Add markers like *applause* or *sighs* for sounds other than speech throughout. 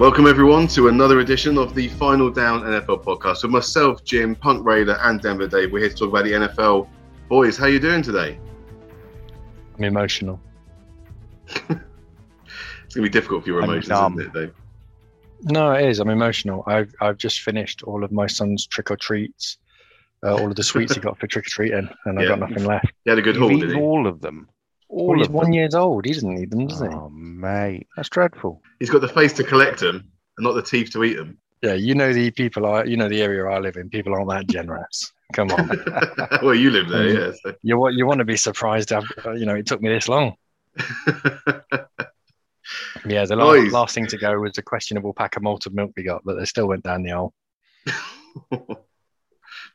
Welcome everyone to another edition of the Final Down NFL podcast with myself, Jim, Punk Raider, and Denver Dave. We're here to talk about the NFL. Boys, how are you doing today? I'm emotional. *laughs* it's gonna be difficult for your I'm emotions, numb. isn't it, Dave? No, it is. I'm emotional. I've I've just finished all of my son's trick or treats, uh, all of the sweets he *laughs* got for trick or treating, and I've got nothing left. You had a good You've haul, eaten did he? all of them. Well, All he's of one years old. He doesn't need them, does he? Oh, mate, that's dreadful. He's got the face to collect them and not the teeth to eat them. Yeah, you know the people are. You know the area I live in. People aren't that generous. Come on, *laughs* well, you live there, yeah. you want you want to be surprised. How, you know, it took me this long. *laughs* Yeah, the last, last thing to go was a questionable pack of malted milk we got, but they still went down the hole. *laughs*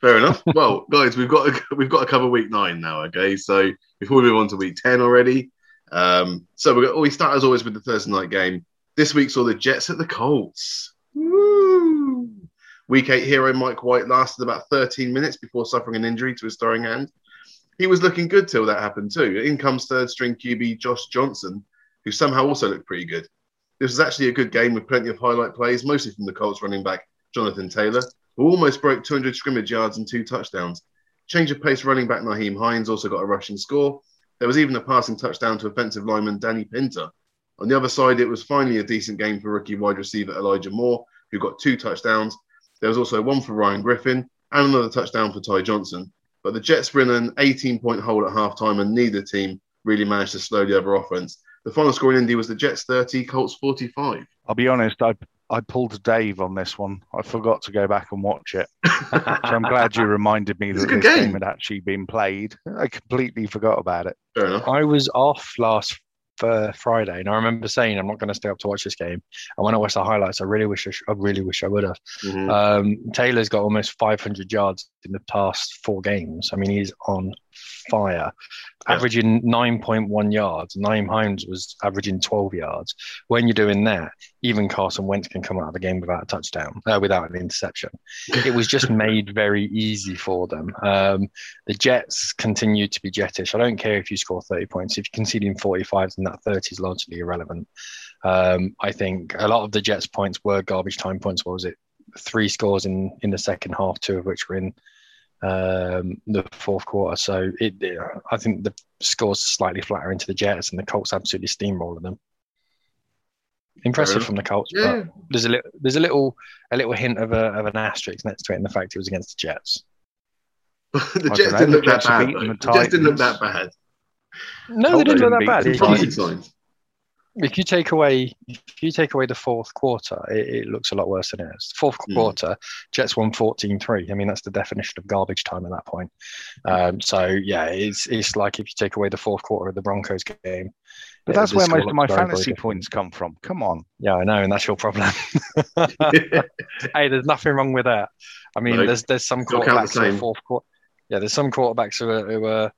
Fair enough. Well, guys, we've got to, we've got to cover week nine now. Okay, so before we move on to week ten already, um, so we're, we start as always with the Thursday night game. This week saw the Jets at the Colts. Woo! Week eight hero Mike White lasted about 13 minutes before suffering an injury to his throwing hand. He was looking good till that happened too. In comes third string QB Josh Johnson, who somehow also looked pretty good. This was actually a good game with plenty of highlight plays, mostly from the Colts running back Jonathan Taylor, who almost broke 200 scrimmage yards and two touchdowns. Change of pace running back Nyheim Hines also got a rushing score. There was even a passing touchdown to offensive lineman Danny Pinter. On the other side, it was finally a decent game for rookie wide receiver Elijah Moore, who got two touchdowns. There was also one for Ryan Griffin and another touchdown for Ty Johnson. But the Jets were in an 18 point hole at halftime, and neither team really managed to slow the other offense. The final score in Indy was the Jets 30, Colts 45. I'll be honest, I I pulled Dave on this one. I forgot to go back and watch it. *laughs* So I'm glad you reminded me It's that good this game. game had actually been played. I completely forgot about it. Fair enough. I was off last uh, Friday, and I remember saying I'm not going to stay up to watch this game. And when I watched the highlights, I really wish I, sh- I really wish I would have. Mhm. Um, Taylor's got almost 500 yards in the past four games. I mean, he's on fire, Yeah. averaging 9.1 yards. Nyheim Hines was averaging 12 yards. When you're doing that, even Carson Wentz can come out of the game without a touchdown, uh, without an interception. It was just *laughs* made very easy for them. Um, the Jets continue to be jettish. I don't care if you score 30 points. If you're conceding 45, then that 30 is largely irrelevant. Um, I think a lot of the Jets' points were garbage time points. What was it? Three scores in in the second half, two of which were in um, the fourth quarter. So it, I think the scores slightly flatter into the Jets, and the Colts absolutely steamrolled them. Impressive enough. from the Colts, Yeah. but there's a little there's a little a little hint of a of an asterisk next to it in the fact it was against the Jets. *laughs* the Jets dunno, didn't the look that Jets have bad. the The Jets didn't look that bad. No, they didn't look that bad. beat If the you- Passing Titans. signs. If you take away if you take away the fourth quarter, it, it looks a lot worse than it is. Fourth Mm. quarter, Jets won 14-3. I mean, that's the definition of garbage time at that point. Um, so yeah, it's it's like if you take away the fourth quarter of the Broncos game. But that's where score most of my very, very fantasy different. points come from. Come on. Yeah, I know, and that's your problem. *laughs* *laughs* hey, there's nothing wrong with that. I mean, No. there's there's some Gotta count the quarterbacks who fourth quarter. Yeah, there's some quarterbacks who are, who are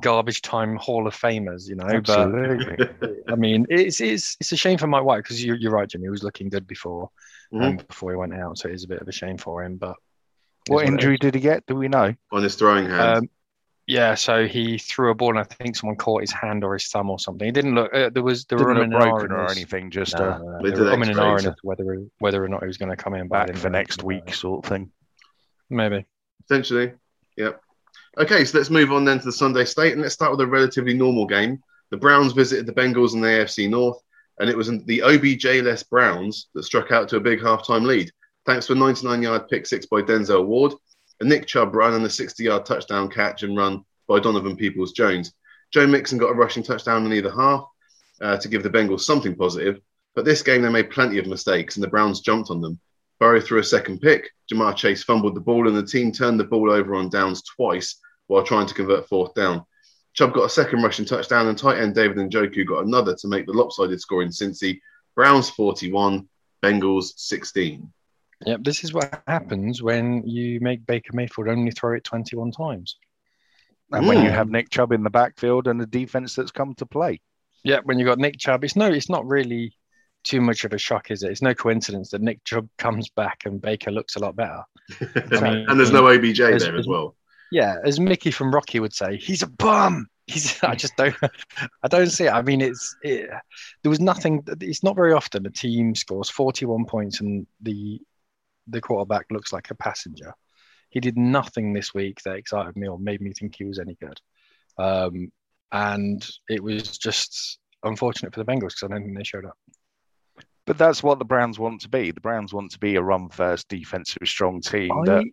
garbage time Hall of Famers, you know. Absolutely. But I mean, it's it's it's a shame for Mike White because you're you're right, Jimmy. He was looking good before Mhm. um, before he went out, so it is a bit of a shame for him. But what it is it injury did he get? Do we know? On his throwing hand. Um, yeah, so he threw a ball, and I think someone caught his hand or his thumb or something. He didn't look. Uh, there was there were Didn't umming look broken ahhing or anything, just No, uh, no, no. They They did were umming and X-rays. ahhing as to whether whether or not he was going to come in. back for next week sort of thing. Maybe. potentially. yep. Okay, so let's move on then to the Sunday slate, and let's start with a relatively normal game. The Browns visited the Bengals in the AFC North, and it was the OBJ-less Browns that struck out to a big halftime lead, thanks to a 99-yard pick six by Denzel Ward, a Nick Chubb run, and a 60-yard touchdown catch and run by Donovan Peoples-Jones. Joe Mixon got a rushing touchdown in either half uh, to give the Bengals something positive, but this game they made plenty of mistakes, and the Browns jumped on them. Burrow threw a second pick. Ja'Marr Chase fumbled the ball, and the team turned the ball over on downs twice while trying to convert fourth down. Chubb got a second rushing touchdown, and tight end David and Njoku got another to make the lopsided score in Cincy. Browns 41, Bengals 16. Yep, this is what happens when you make Baker Mayfield only throw it 21 times. And when you Mm. have Nick Chubb in the backfield and a defense that's come to play. Yeah, when you've got Nick Chubb, it's no, it's not really too much of a shock, is it? It's no coincidence that Nick Chubb comes back and Baker looks a lot better. *laughs* mean, and there's no OBJ there's- there as well. Yeah, as Mickey from Rocky would say, he's a bum. He's, *laughs* I just don't. I don't see it. I mean, it's it, there was nothing. It's not very often a team scores 41 points and the the quarterback looks like a passenger. He did nothing this week that excited me or made me think he was any good. Um, and it was just unfortunate for the Bengals because I don't think they showed up. But that's what the Browns want to be. The Browns want to be a run first, defensive strong team I, that,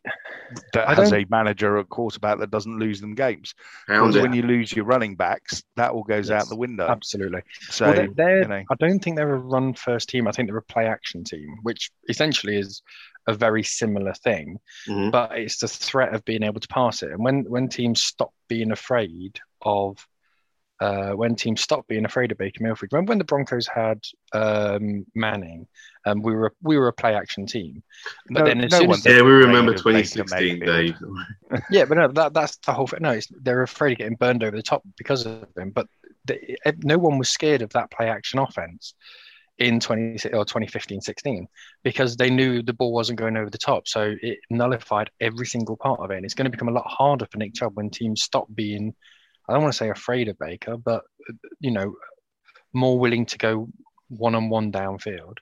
that I has don't- a manager, a quarterback that doesn't lose them games. Because when you lose your running backs, that all goes Yes. out the window. absolutely. So well, they're, they're- you know. I don't think they're a run first team. I think they're a play action team, which essentially is a very similar thing. Mhm. But it's the threat of being able to pass it. And when when teams stop being afraid of uh, when teams stop being afraid of Baker Mayfield. Remember when the Broncos had um, Manning? Um, we were we were a play action team. But no, then as no soon as Yeah, we remember 2016, Dave. *laughs* Yeah, but no, that, that's the whole thing. No, it's, they're afraid of getting burned over the top because of him. But they, no one was scared of that play action offense in 20 or 2015 16 because they knew the ball wasn't going over the top. So it nullified every single part of it. And it's going to become a lot harder for Nick Chubb when teams stop being, I don't want to say afraid of Baker, but, you know, more willing to go one on one downfield.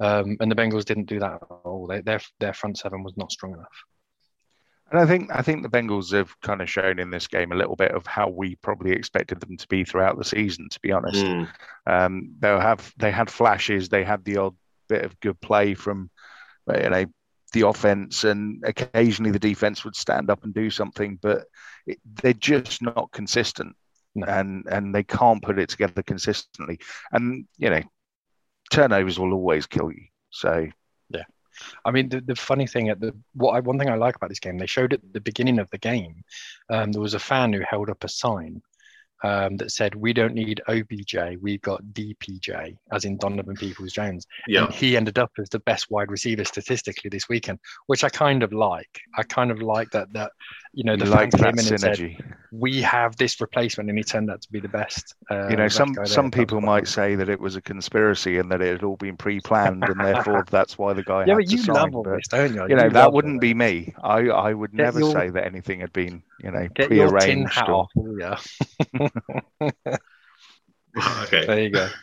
Um, and the Bengals didn't do that at all. They, their, their front seven was not strong enough. And I think I think the Bengals have kind of shown in this game a little bit of how we probably expected them to be throughout the season. To be honest, Mm. um, they'll have they had flashes, they had the odd bit of good play from you know the offense, and occasionally the defense would stand up and do something, but it, they're just not consistent, No. and and they can't put it together consistently. And you know, turnovers will always kill you. So yeah, I mean, the, the funny thing at the what I one thing I like about this game, they showed at the beginning of the game, um, there was a fan who held up a sign um, that said, "We don't need OBJ, we've got DPJ," as in Donovan Peoples Jones. Yeah. And he ended up as the best wide receiver statistically this weekend, which I kind of like. I kind of like that. That you know, the you like fans that came in and said, synergy. "We have this replacement," and he turned out to be the best. Uh, you know, some some people might say that it was a conspiracy and that it had all been pre-planned, and therefore *laughs* that's why the guy Yeah, had but you sign. love all But, this, don't you? you know, that wouldn't all be me. I I would Get never your- say that anything had been, you know, Get your tin hat Or, off, ya? *laughs* *laughs* okay. There you go. *laughs*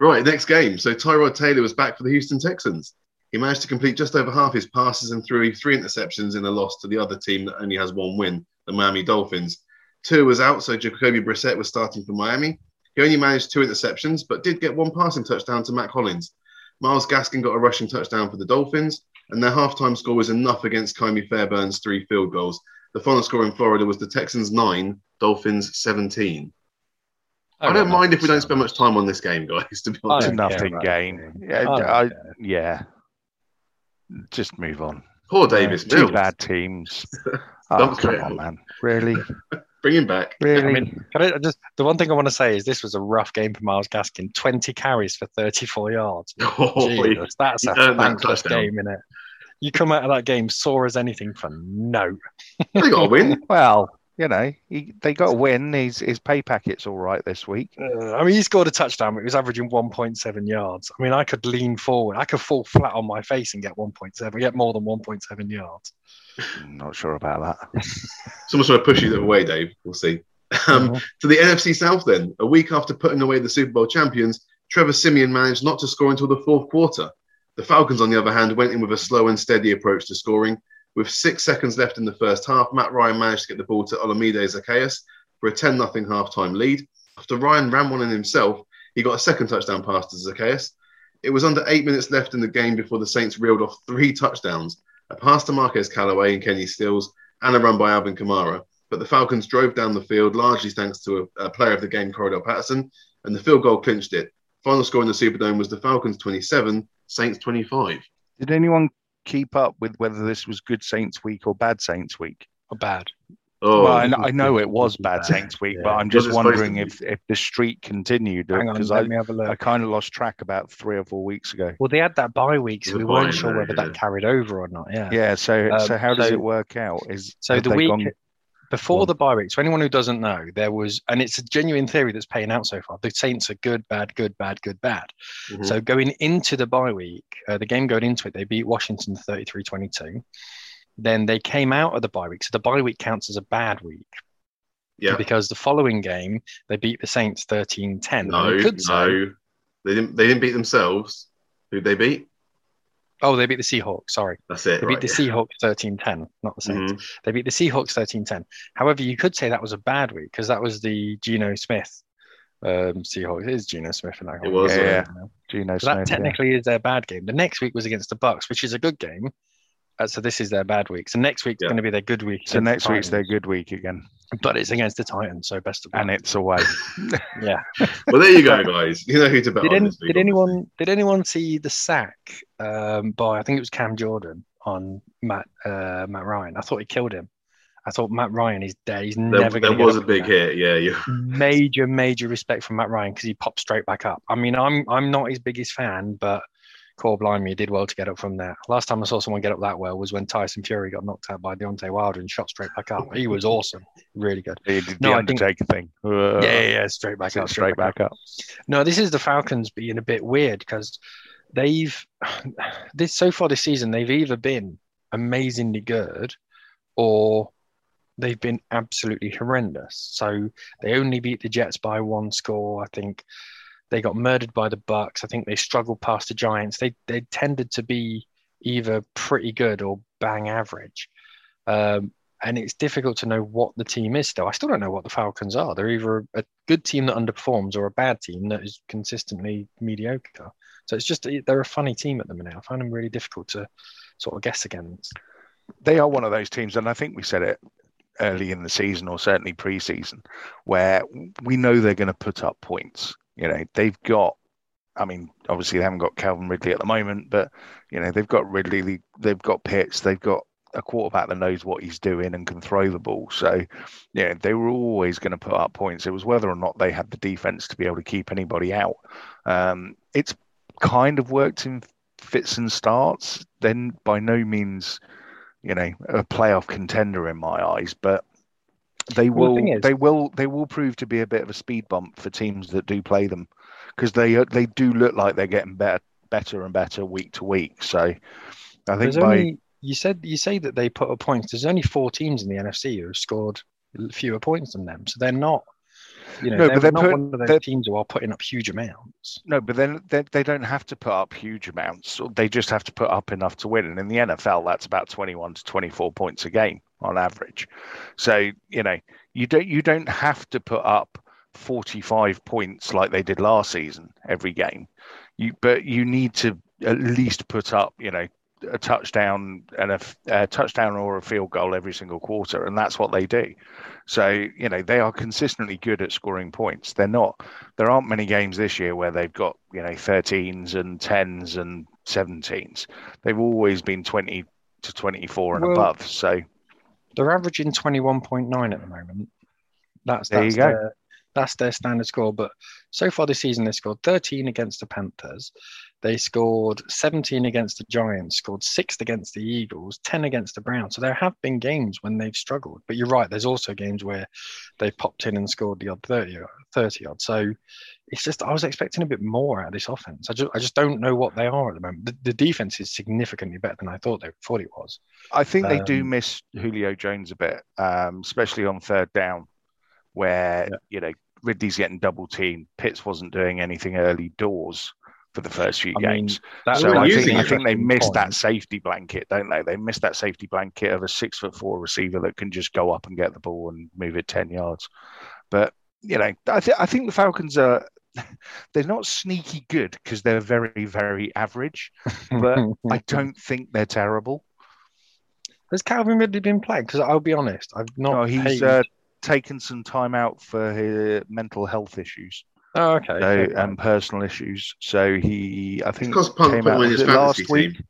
Right, next game. So Tyrod Taylor was back for the Houston Texans. He managed to complete just over half his passes and threw three interceptions in a loss to the other team that only has one win, the Miami Dolphins. Tua was out, so Jacoby Brissett was starting for Miami. He only managed two interceptions, but did get one passing touchdown to Mack Hollins. Myles Gaskin got a rushing touchdown for the Dolphins, and their halftime score was enough against Ka'imi Fairbairn's three field goals. The final score in Florida was the Texans nine, Dolphins 17. I don't mind if we don't spend much time on this game, guys, *laughs* to be I it's a honest. don't nothing about game. Yeah, I I, yeah. Just move on. Poor Davis Two Mills. bad teams. *laughs* Oh, come on, man. Really? *laughs* Bring him back. Really? I mean, can I just the one thing I want to say is this was a rough game for Myles Gaskin. Twenty carries for thirty-four yards. Oh, Jesus, that's a earned that thankless touchdown. game, innit? You come out of that game sore as anything for no. they got a win. *laughs* well, you know, he, they got a win. His his pay packet's all right this week. Uh, I mean, he scored a touchdown, but he was averaging 1.7 yards. I mean, I could lean forward. I could fall flat on my face and get 1.7, get more than 1.7 yards. I'm not sure about that. *laughs* Someone's trying to push you the way, Dave. We'll see. Um, to the NFC South, then. A week after putting away the Super Bowl champions, Trevor Siemian managed not to score until the fourth quarter. The Falcons, on the other hand, went in with a slow and steady approach to scoring. With six seconds left in the first half, Matt Ryan managed to get the ball to Olamide Zaccheaus for a 10 0 halftime lead. After Ryan ran one in himself, he got a second touchdown pass to Zaccheaus. It was under eight minutes left in the game before the Saints reeled off three touchdowns a pass to Marquez Callaway and Kenny Stills, and a run by Alvin Kamara. But the Falcons drove down the field largely thanks to a, a player of the game, Cordarrelle Patterson, and the field goal clinched it. Final score in the Superdome was the Falcons 27, Saints 25. Did anyone keep up with whether this was good Saints week or bad Saints week? Or bad. Oh, well, I, kn- *laughs* I know it was bad bad. Saints week, but I'm just Was it supposed to wondering if, if the streak continued because I, let me have a look. I kind of lost track about three or four weeks ago. Well, they had that bye week, so we weren't sure whether yeah. that carried over or not. Yeah. Yeah. So Um, so how does so- it work out? Is So the week gone- before on. the bye week, so anyone who doesn't know, there was, and it's a genuine theory that's paying out so far. The Saints are good, bad, good, bad, good, bad. Mhm. So going into the bye week, uh, the game going into it, they beat Washington 33 22. Then they came out of the bye week. So the bye week counts as a bad week. Yeah. Because the following game, they beat the Saints 13 10. No, no. They didn't they didn't beat themselves. Who'd they beat? Oh, they beat the Seahawks. Sorry. That's it. They right, beat the yeah. Seahawks 13 10, not the Saints. Mhm. They beat the Seahawks 13 10. However, you could say that was a bad week because that was the Geno Smith um, Seahawks. It is Geno Smith in that It was, Yeah. Yeah. Geno So that Smith. yeah. technically is their bad game. The next week was against the Bucks, which is a good game. Uh, so this is their bad week. So next week's Yeah. going to be their good week. So next the week's their good week again, but it's against the Titans. So best of luck. and it's away. *laughs* yeah. Well, there you go, guys. You know who to bet Did, on any, this did anyone did anyone see the sack um, by I think it was Cam Jordan on Matt uh, Matt Ryan? I thought he killed him. I thought Matt Ryan is dead. He's There, never there going to. was a big hit. Yeah, yeah. Major, major respect from Matt Ryan because he popped straight back up. I mean, I'm I'm not his biggest fan, but core blind me did well to get up from there. Last time I saw someone get up that well was when Tyson Fury got knocked out by Deontay Wilder and shot straight back up. He was awesome, really good. He did No, the I think- Undertaker thing. Uh, yeah, yeah, yeah, straight back up, straight back up. No, this is the Falcons being a bit weird because they've this so far this season they've either been amazingly good or they've been absolutely horrendous. So they only beat the Jets by one score. I think they got murdered by the Bucks. I think they struggled past the Giants. They they tended to be either pretty good or bang average. Um, and it's difficult to know what the team is still. I still don't know what the Falcons are. They're either a good team that underperforms or a bad team that is consistently mediocre. So it's just they're a funny team at the minute. I find them really difficult to sort of guess against. They are one of those teams, and I think we said it early in the season or certainly pre-season, where we know they're going to put up points. You know, they've got. I mean, obviously they haven't got Calvin Ridley at the moment, but you know they've got Ridley, they've got Pitts, they've got a quarterback that knows what he's doing and can throw the ball. So, yeah, they were always going to put up points. It was whether or not they had the defense to be able to keep anybody out. Um, it's kind of worked in fits and starts. Then by no means, you know, a playoff contender in my eyes, but they Well, the will, thing is- they will, they will prove to be a bit of a speed bump for teams that do play them because they uh, they do look like they're getting better, better and better week to week. So, I think by only you said you say that they put up points. There's only four teams in the NFC who have scored fewer points than them, so they're not. You know, No, they're, but they're not put- one of those teams who are putting up huge amounts. No, but then they, they don't have to put up huge amounts. They just have to put up enough to win. And in the NFL, that's about 21 to 24 points a game on average. So, you know, you don't you don't have to put up 45 points like they did last season every game. You but you need to at least put up, you know, a touchdown and a, a touchdown or a field goal every single quarter, and that's what they do. So you know they are consistently good at scoring points. They're not. There aren't many games this year where they've got you know 13s and 10s and 17s. They've always been 20 to 24 and Well, above. So They're averaging 21.9 at the moment. That's There you go. their that's their standard score. But so far this season, they scored 13 against the Panthers. They scored 17 against the Giants, scored six against the Eagles, 10 against the Browns. So there have been games when they've struggled. But you're right, there's also games where they've popped in and scored the odd 30, 30 odd. So it's just, I was expecting a bit more out of this offense. I just, I just don't know what they are at the moment. The, the defense is significantly better than I thought they thought it was. I think they do Um, miss Julio Jones a bit, um, especially on third down, where Yeah. you know Ridley's getting double teamed. Pitts wasn't doing anything early doors for the first few I games. That, so I think, I think they missed that safety blanket, don't they? They missed that safety blanket of a six foot four receiver that can just go up and get the ball and move it ten yards. But you know, I, th- I think the Falcons are *laughs* they're not sneaky good because they're very very average, but *laughs* I don't think they're terrible. Has Calvin Ridley been playing? Because I'll be honest, I've not. No, he's uh, taken some time out for his mental health issues oh, okay. so, fair play. and personal issues. So he, I think, Because Punk came out was his it fantasy last week. team.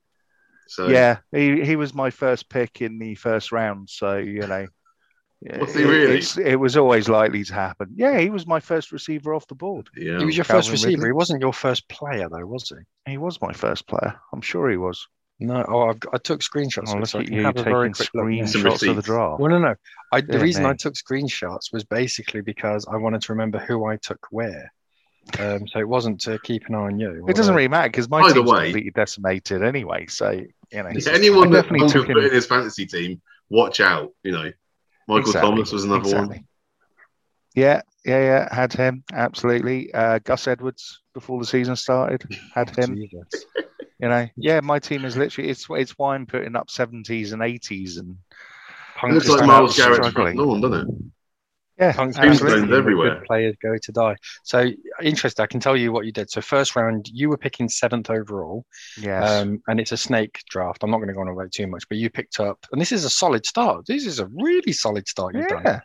So Yeah, he, he was my first pick in the first round. So you know, *laughs* Was he it- really? it's- it was always likely to happen. Yeah, he was my first receiver off the board. yeah. he was your Calvin first receiver. Ridley. He wasn't your first player, though, was he? He was my first player. I'm sure he was. No. Oh, I've, I took screenshots Oh, look so I at you have a very taking quick look. now. Screenshots of the receipts. draft. Well, no, no. I, the Yeah, reason I took screenshots was basically because I wanted to remember who I took where. Um, so it wasn't to keep an eye on you. It doesn't really matter because my Either team's way- completely decimated anyway. So you know, If anyone that definitely Punk took put him- in his fantasy team, watch out. You know, Michael Exactly, Thomas was another exactly. one. Yeah, yeah, yeah. Had him absolutely. Uh, Gus Edwards before the season started had him. *laughs* You know, yeah. My team is literally it's it's why I'm putting up seventies and eighties and Punk Looks like out Myles Garrett's front struggling. lawn, doesn't it? Yeah, Punk's Tombstones absolutely absolutely. everywhere. Good players go to die. So interesting. I can tell you what you did. So first round, you were picking seventh overall, Yes. um, and it's a snake draft. I'm not going to go on about too much, but you picked up, and this is a solid start. This is a really solid start you've done.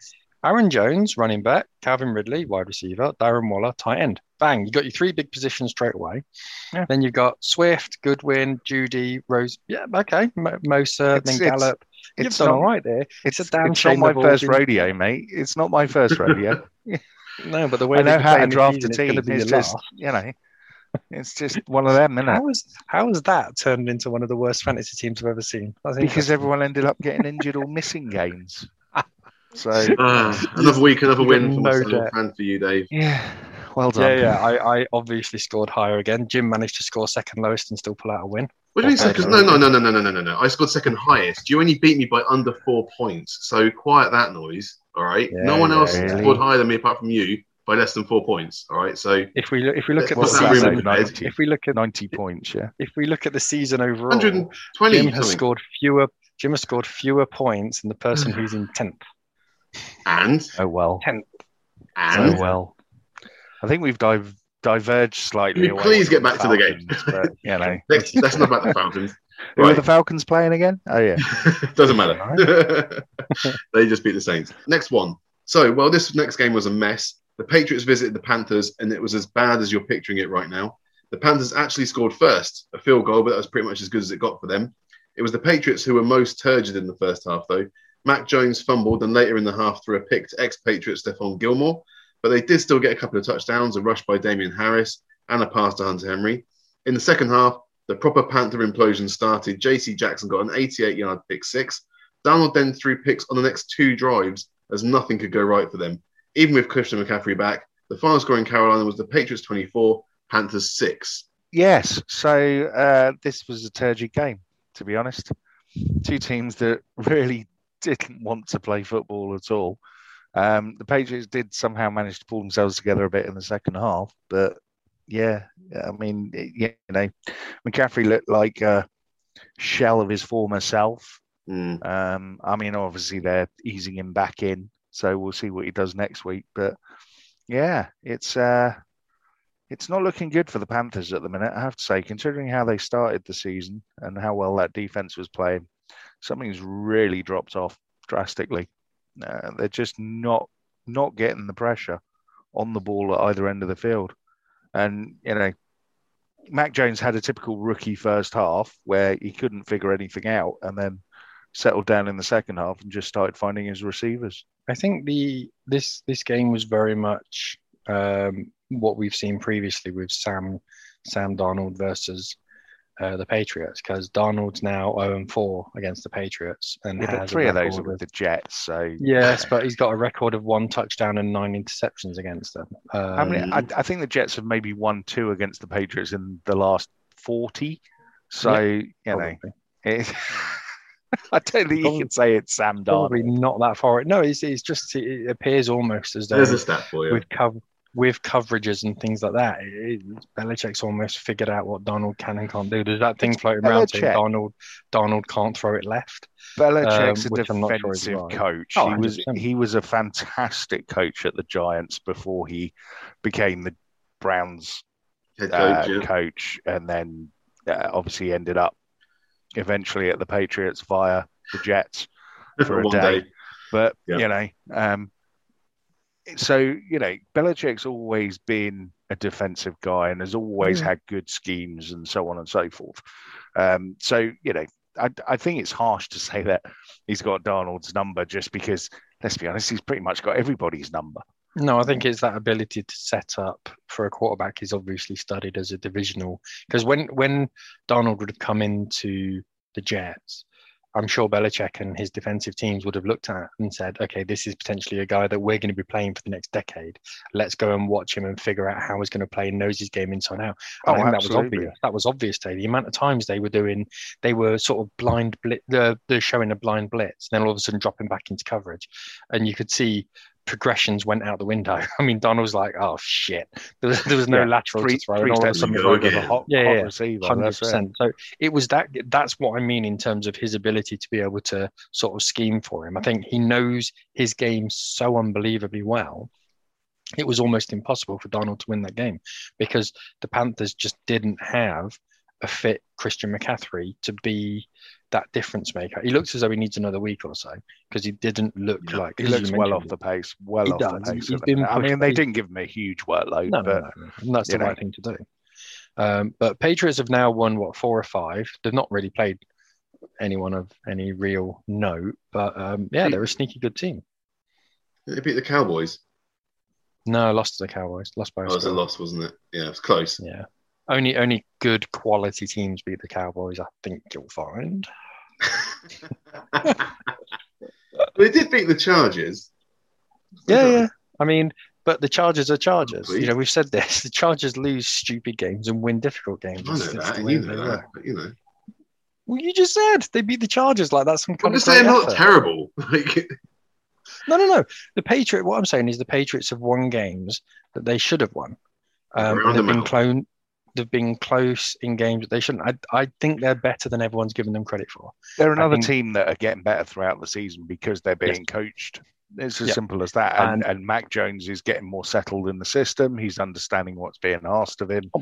Aaron Jones, running back, Calvin Ridley, wide receiver, Darren Waller, tight end. Bang, you got your three big positions straight away. Yeah. Then you've got Swift, Godwin, Jeudy, Rose. Yeah, okay. Mo- Mosa, It's- then it's- Gallup. You've It's done not, all right there. it's, a damn it's shame not my first been- rodeo, mate. It's not my first rodeo. *laughs* No, but the way I know that you're how to playing this draft a season, it's gonna team. be It's your just, last. you know, it's just one of them, isn't it? How is how has that turned into one of the worst fantasy teams I've ever seen? Because everyone ended up getting injured or missing games. *laughs* So Ah, another week, another win got for no myself and for you, Dave. yeah, *laughs* Well done. Yeah, yeah. I, I obviously scored higher again. Jim managed to score second lowest and still pull out a win. What do you mean second? No, no, no, no, no, no, no, no. I scored second highest. You only beat me by under four points. So quiet that noise. All right. Yeah, no one else really. scored higher than me apart from you by less than four points. All right. So if we look, if we look at the season, 90, if we look at ninety points, yeah. If we look at the season overall, hundred and twenty. Jim has scored fewer. Jim has scored fewer points than the person *sighs* who's in tenth. And oh well. Tenth. And oh well. I think we've div- diverged slightly. Away please get back to the game? But, you know, *laughs* let's, that's not about the Falcons. *laughs* who are the Falcons playing again? Oh yeah. *laughs* Doesn't matter. they just beat the Saints. Next one. So, well, this next game was a mess. The Patriots visited the Panthers, and it was as bad as you're picturing it right now. The Panthers actually scored first, a field goal, but that was pretty much as good as it got for them. It was the Patriots who were most turgid in the first half, though. Mac Jones fumbled, and later in the half threw a pick to ex-Patriot Stephon Gilmore, but they did still get a couple of touchdowns, a rush by Damien Harris, and a pass to Hunter Henry. In the second half, the proper Panther implosion started. J.C. Jackson got an 88-yard pick six. Darnold then threw picks on the next two drives as nothing could go right for them. Even with Christian McCaffrey back, the final score in Carolina was the Patriots 24, Panthers 6. Yes. So uh, this was a turgid game, to be honest. Two teams that really didn't want to play football at all. Um, the Patriots did somehow manage to pull themselves together a bit in the second half, but yeah, I mean, you know, McCaffrey looked like a shell of his former self. Mm. Um, I mean, obviously they're easing him back in, so we'll see what he does next week. But yeah, it's uh, it's not looking good for the Panthers at the minute. I have to say, considering how they started the season and how well that defense was playing, something's really dropped off drastically. Uh, they're just not not getting the pressure on the ball at either end of the field, and you know. Mac Jones had a typical rookie first half where he couldn't figure anything out, and then settled down in the second half and just started finding his receivers. I think the this this game was very much um, what we've seen previously with Sam Sam Darnold versus uh, the Patriots because Darnold's now 0 4 against the Patriots and Yeah, has but three of those are with the Jets. So Yes, but he's got a record of one touchdown and nine interceptions against them. Um, I mean, I, I think the Jets have maybe won two against the Patriots in the last forty. So you know, it, *laughs* I don't think you can say it's Sam probably not that far. No, it's, it's just it appears almost as though There's a stat for you. with cov- with coverages and things like that, it, it, Belichick's almost figured out what Darnold can and can't do. There's that thing floating around saying Darnold Darnold can't throw it left. Belichick's um, a which sure defensive right. coach. Oh, he was he was a fantastic coach at the Giants before he became the Browns Head uh, coach, yeah. coach, and then uh, obviously ended up eventually at the Patriots via the Jets *laughs* for a day. day. But Yeah. you know, um, so you know, Belichick's always been a defensive guy and has always Mm. had good schemes and so on and so forth. Um, so you know, I, I think it's harsh to *laughs* say that he's got Darnold's number just because, let's be honest, he's pretty much got everybody's number. No, I think it's that ability to set up for a quarterback. He's obviously studied as a divisional because when when Darnold would have come into the Jets, I'm sure Belichick and his defensive teams would have looked at and said, "Okay, this is potentially a guy that we're going to be playing for the next decade. Let's go and watch him and figure out how he's going to play and knows his game inside out." I Oh, think that was obvious. That was obvious. Today. The amount of times they were doing, they were sort of blind blitz. They're, uh, they're showing a blind blitz, and then all of a sudden dropping back into coverage, and you could see progressions went out the window. *laughs* I mean, Darnold's like, oh shit, there was there was no Yeah, lateral three, to throw. and all of a sudden and go go with a hot, Yeah, hot yeah. receiver. Hundred percent. So it was that. That's what I mean in terms of his ability to be able to sort of scheme for him. I think he knows his game so unbelievably well. It was almost impossible for Darnold to win that game because the Panthers just didn't have a fit Christian McCaffrey to be that difference maker. He looks as though he needs another week or so because he didn't look Yeah. like He looks well off the pace. Well He off does. the pace. He's of been I mean, they pretty- didn't give him a huge workload, No, no, but no, no. That's the know. right thing to do. Um, but Patriots have now won what four or five. They've not really played anyone of any real note, but um, yeah, they're a sneaky good team. They beat the Cowboys. No, lost to the Cowboys. Lost by a Oh, it was a loss, wasn't it? Yeah, it was close. Yeah, only only good quality teams beat the Cowboys. I think you'll find. *laughs* they did beat the Chargers. Yeah, yeah. I mean, but the Chargers are Chargers. Please. You know, we've said this. *laughs* The Chargers lose stupid games and win difficult games. I know It's- that, the and way you know that, but you know. Well, you just said they beat the Chargers like that's some I'm kind just saying, not terrible. *laughs* Like, No, no, no. The Patriot. What I'm saying is the Patriots have won games that they should have won. Um, they've been middle. They've been close in games that they shouldn't. I, I think they're better than everyone's given them credit for. they're another think- team that are getting better throughout the season because they're Yes. being coached. It's as Yeah. simple as that. And, And- and Mac Jones is getting more settled in the system. He's understanding what's being asked of him. Oh,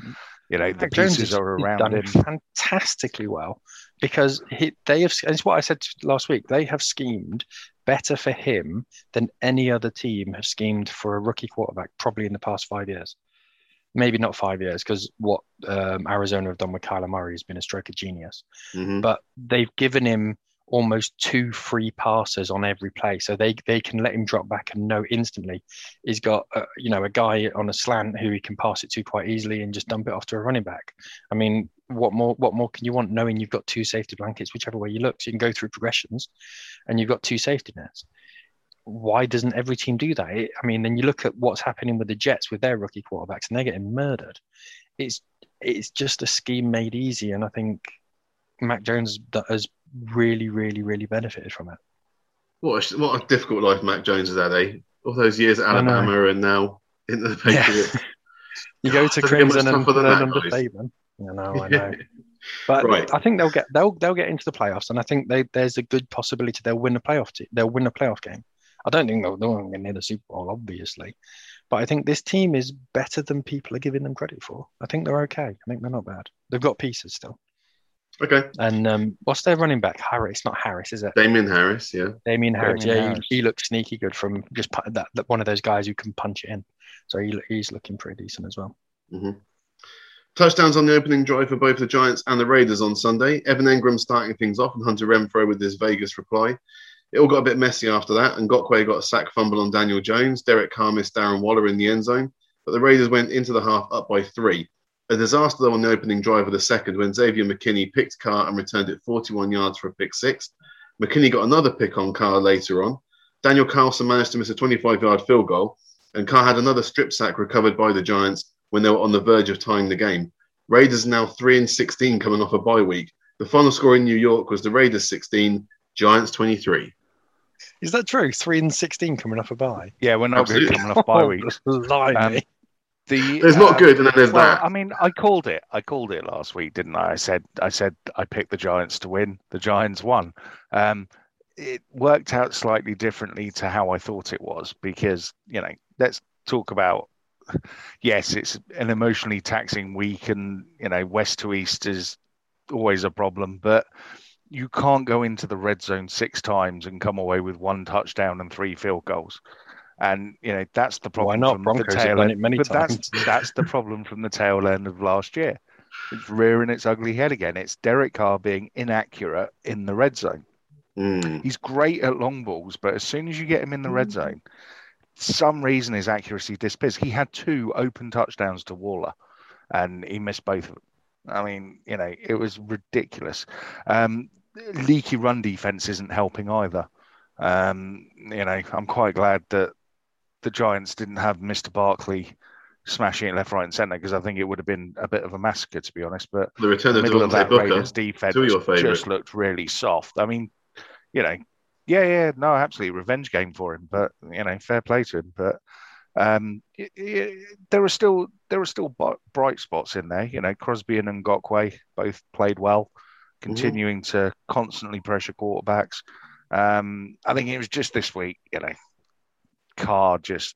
You know, the Mac Jones pieces has- are around done him. fantastically well because he, they have. It's what I said last week. They have schemed better for him than any other team have schemed for a rookie quarterback, probably in the past five years. Maybe not five years, because what um, Arizona have done with Kyler Murray has been a stroke of genius. mhm. But they've given him almost two free passes on every play, so they they can let him drop back and know instantly he's got uh, you know a guy on a slant who he can pass it to quite easily and just dump it off to a running back. I mean, what more what more can you want knowing you've got two safety blankets whichever way you look, so you can go through progressions, and you've got two safety nets. Why doesn't every team do that? It, I mean, then you look at what's happening with the Jets with their rookie quarterbacks, and they're getting murdered. It's it's just a scheme made easy, and I think Mac Jones that has really, really, really benefited from it. what, a, what a difficult life Mac Jones has had, eh? All those years at Alabama and now into the Yeah. Patriots. *laughs* You go to Doesn't get much Crimson and than that, under. Saban. I know, I *laughs* know. But Right. I think they'll get they'll they'll get into the playoffs, and I think they, there's a good possibility they'll win a playoff. Te- they'll win a playoff game. I don't think they'll, they'll get near the Super Bowl, obviously, but I think this team is better than people are giving them credit for. I think they're okay. I think they're not bad. They've got pieces still. Okay. And um, what's their running back? Harris, It's not Harris, is it? Damien Harris, yeah. Damien Harris. Damien yeah, Harris. He, he looks sneaky good from just pu- that, that one of those guys who can punch it in. So he, he's looking pretty decent as well. hmm Touchdowns on the opening drive for both the Giants and the Raiders on Sunday. Evan Engram starting things off and Hunter Renfrow with his Vegas reply. It all got a bit messy after that, and Ngakoue got a sack fumble on Daniel Jones. Derek Carr missed Darren Waller in the end zone, but the Raiders went into the half up by three. A disaster on the opening drive of the second when Xavier McKinney picked Carr and returned it 41 yards for a pick six. McKinney got another pick on Carr later on. Daniel Carlson managed to miss a 25 yard field goal, and Carr had another strip sack recovered by the Giants when they were on the verge of tying the game. Raiders now 3 and 16 coming off a bye week. The final score in New York was the Raiders 16, Giants 23. Is that true? Three and sixteen coming off a bye. Yeah, we're not good coming off bye weeks. *laughs* Blimey. Um, The, There's not uh, good, and then there's Well, that. I mean, I called it. I called it last week, didn't I? I said, I said, I picked the Giants to win. The Giants won. Um, it worked out slightly differently to how I thought it was because you know, let's talk about. Yes, it's an emotionally taxing week, and you know, west to east is always a problem, but you can't go into the red zone six times and come away with one touchdown and three field goals. And you know that's the problem. Why not? from Broncos the have tail done end. it many but times. that's *laughs* that's the problem from the tail end of last year. It's rearing its ugly head again. It's Derek Carr being inaccurate in the red zone. Mm. He's great at long balls, but as soon as you get him in the red zone, some reason his accuracy disappears. He had two open touchdowns to Waller, and he missed both of them. I mean, you know, it was ridiculous. Um, leaky run defense isn't helping either. Um, you know, I'm quite glad that the Giants didn't have Mr. Barkley smashing it left, right, and centre because I think it would have been a bit of a massacre, to be honest. But The return the of middle of that Booker. Raiders defense just looked really soft. I mean, you know, Yeah, yeah, no, absolutely, revenge game for him. But you know, fair play to him. But um, it, it, there are still there are still bright spots in there. You know, Crosby and Ngakoue both played well, continuing mm-hmm. to constantly pressure quarterbacks. Um, I think it was just this week. You know, Carr just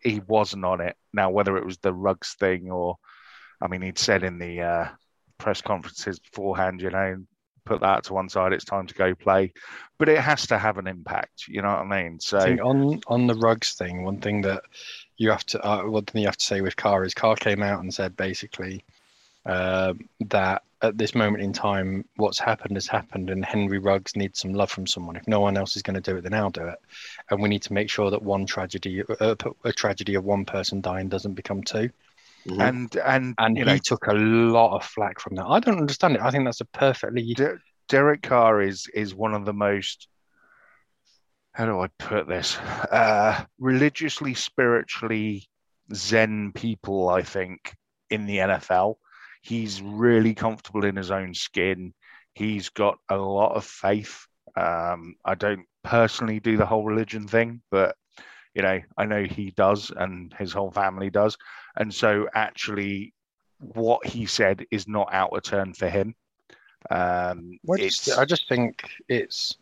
he wasn't on it. Now, whether it was the Ruggs thing or, I mean, he'd said in the uh, press conferences beforehand, you know, put that to one side. It's time to go play, but it has to have an impact. You know what I mean? So on on the Ruggs thing, one thing that you have to uh, one thing you have to say with Carr is Carr came out and said basically uh, that at this moment in time, what's happened has happened, and Henry Ruggs needs some love from someone. If no one else is going to do it, then I'll do it. And we need to make sure that one tragedy, uh, a tragedy of one person dying, doesn't become 2 mm-hmm. And and and he know, took a lot of flack from that. I don't understand it. I think that's a perfectly. De- Derek Carr is is one of the most. How do I put this? Uh, religiously, spiritually zen people, I think, in the NFL He's really comfortable in his own skin. He's got a lot of faith. Um, I don't personally do the whole religion thing, but you know, I know he does, and his whole family does. And so, actually, what he said is not out of turn for him. Um, I just think it's.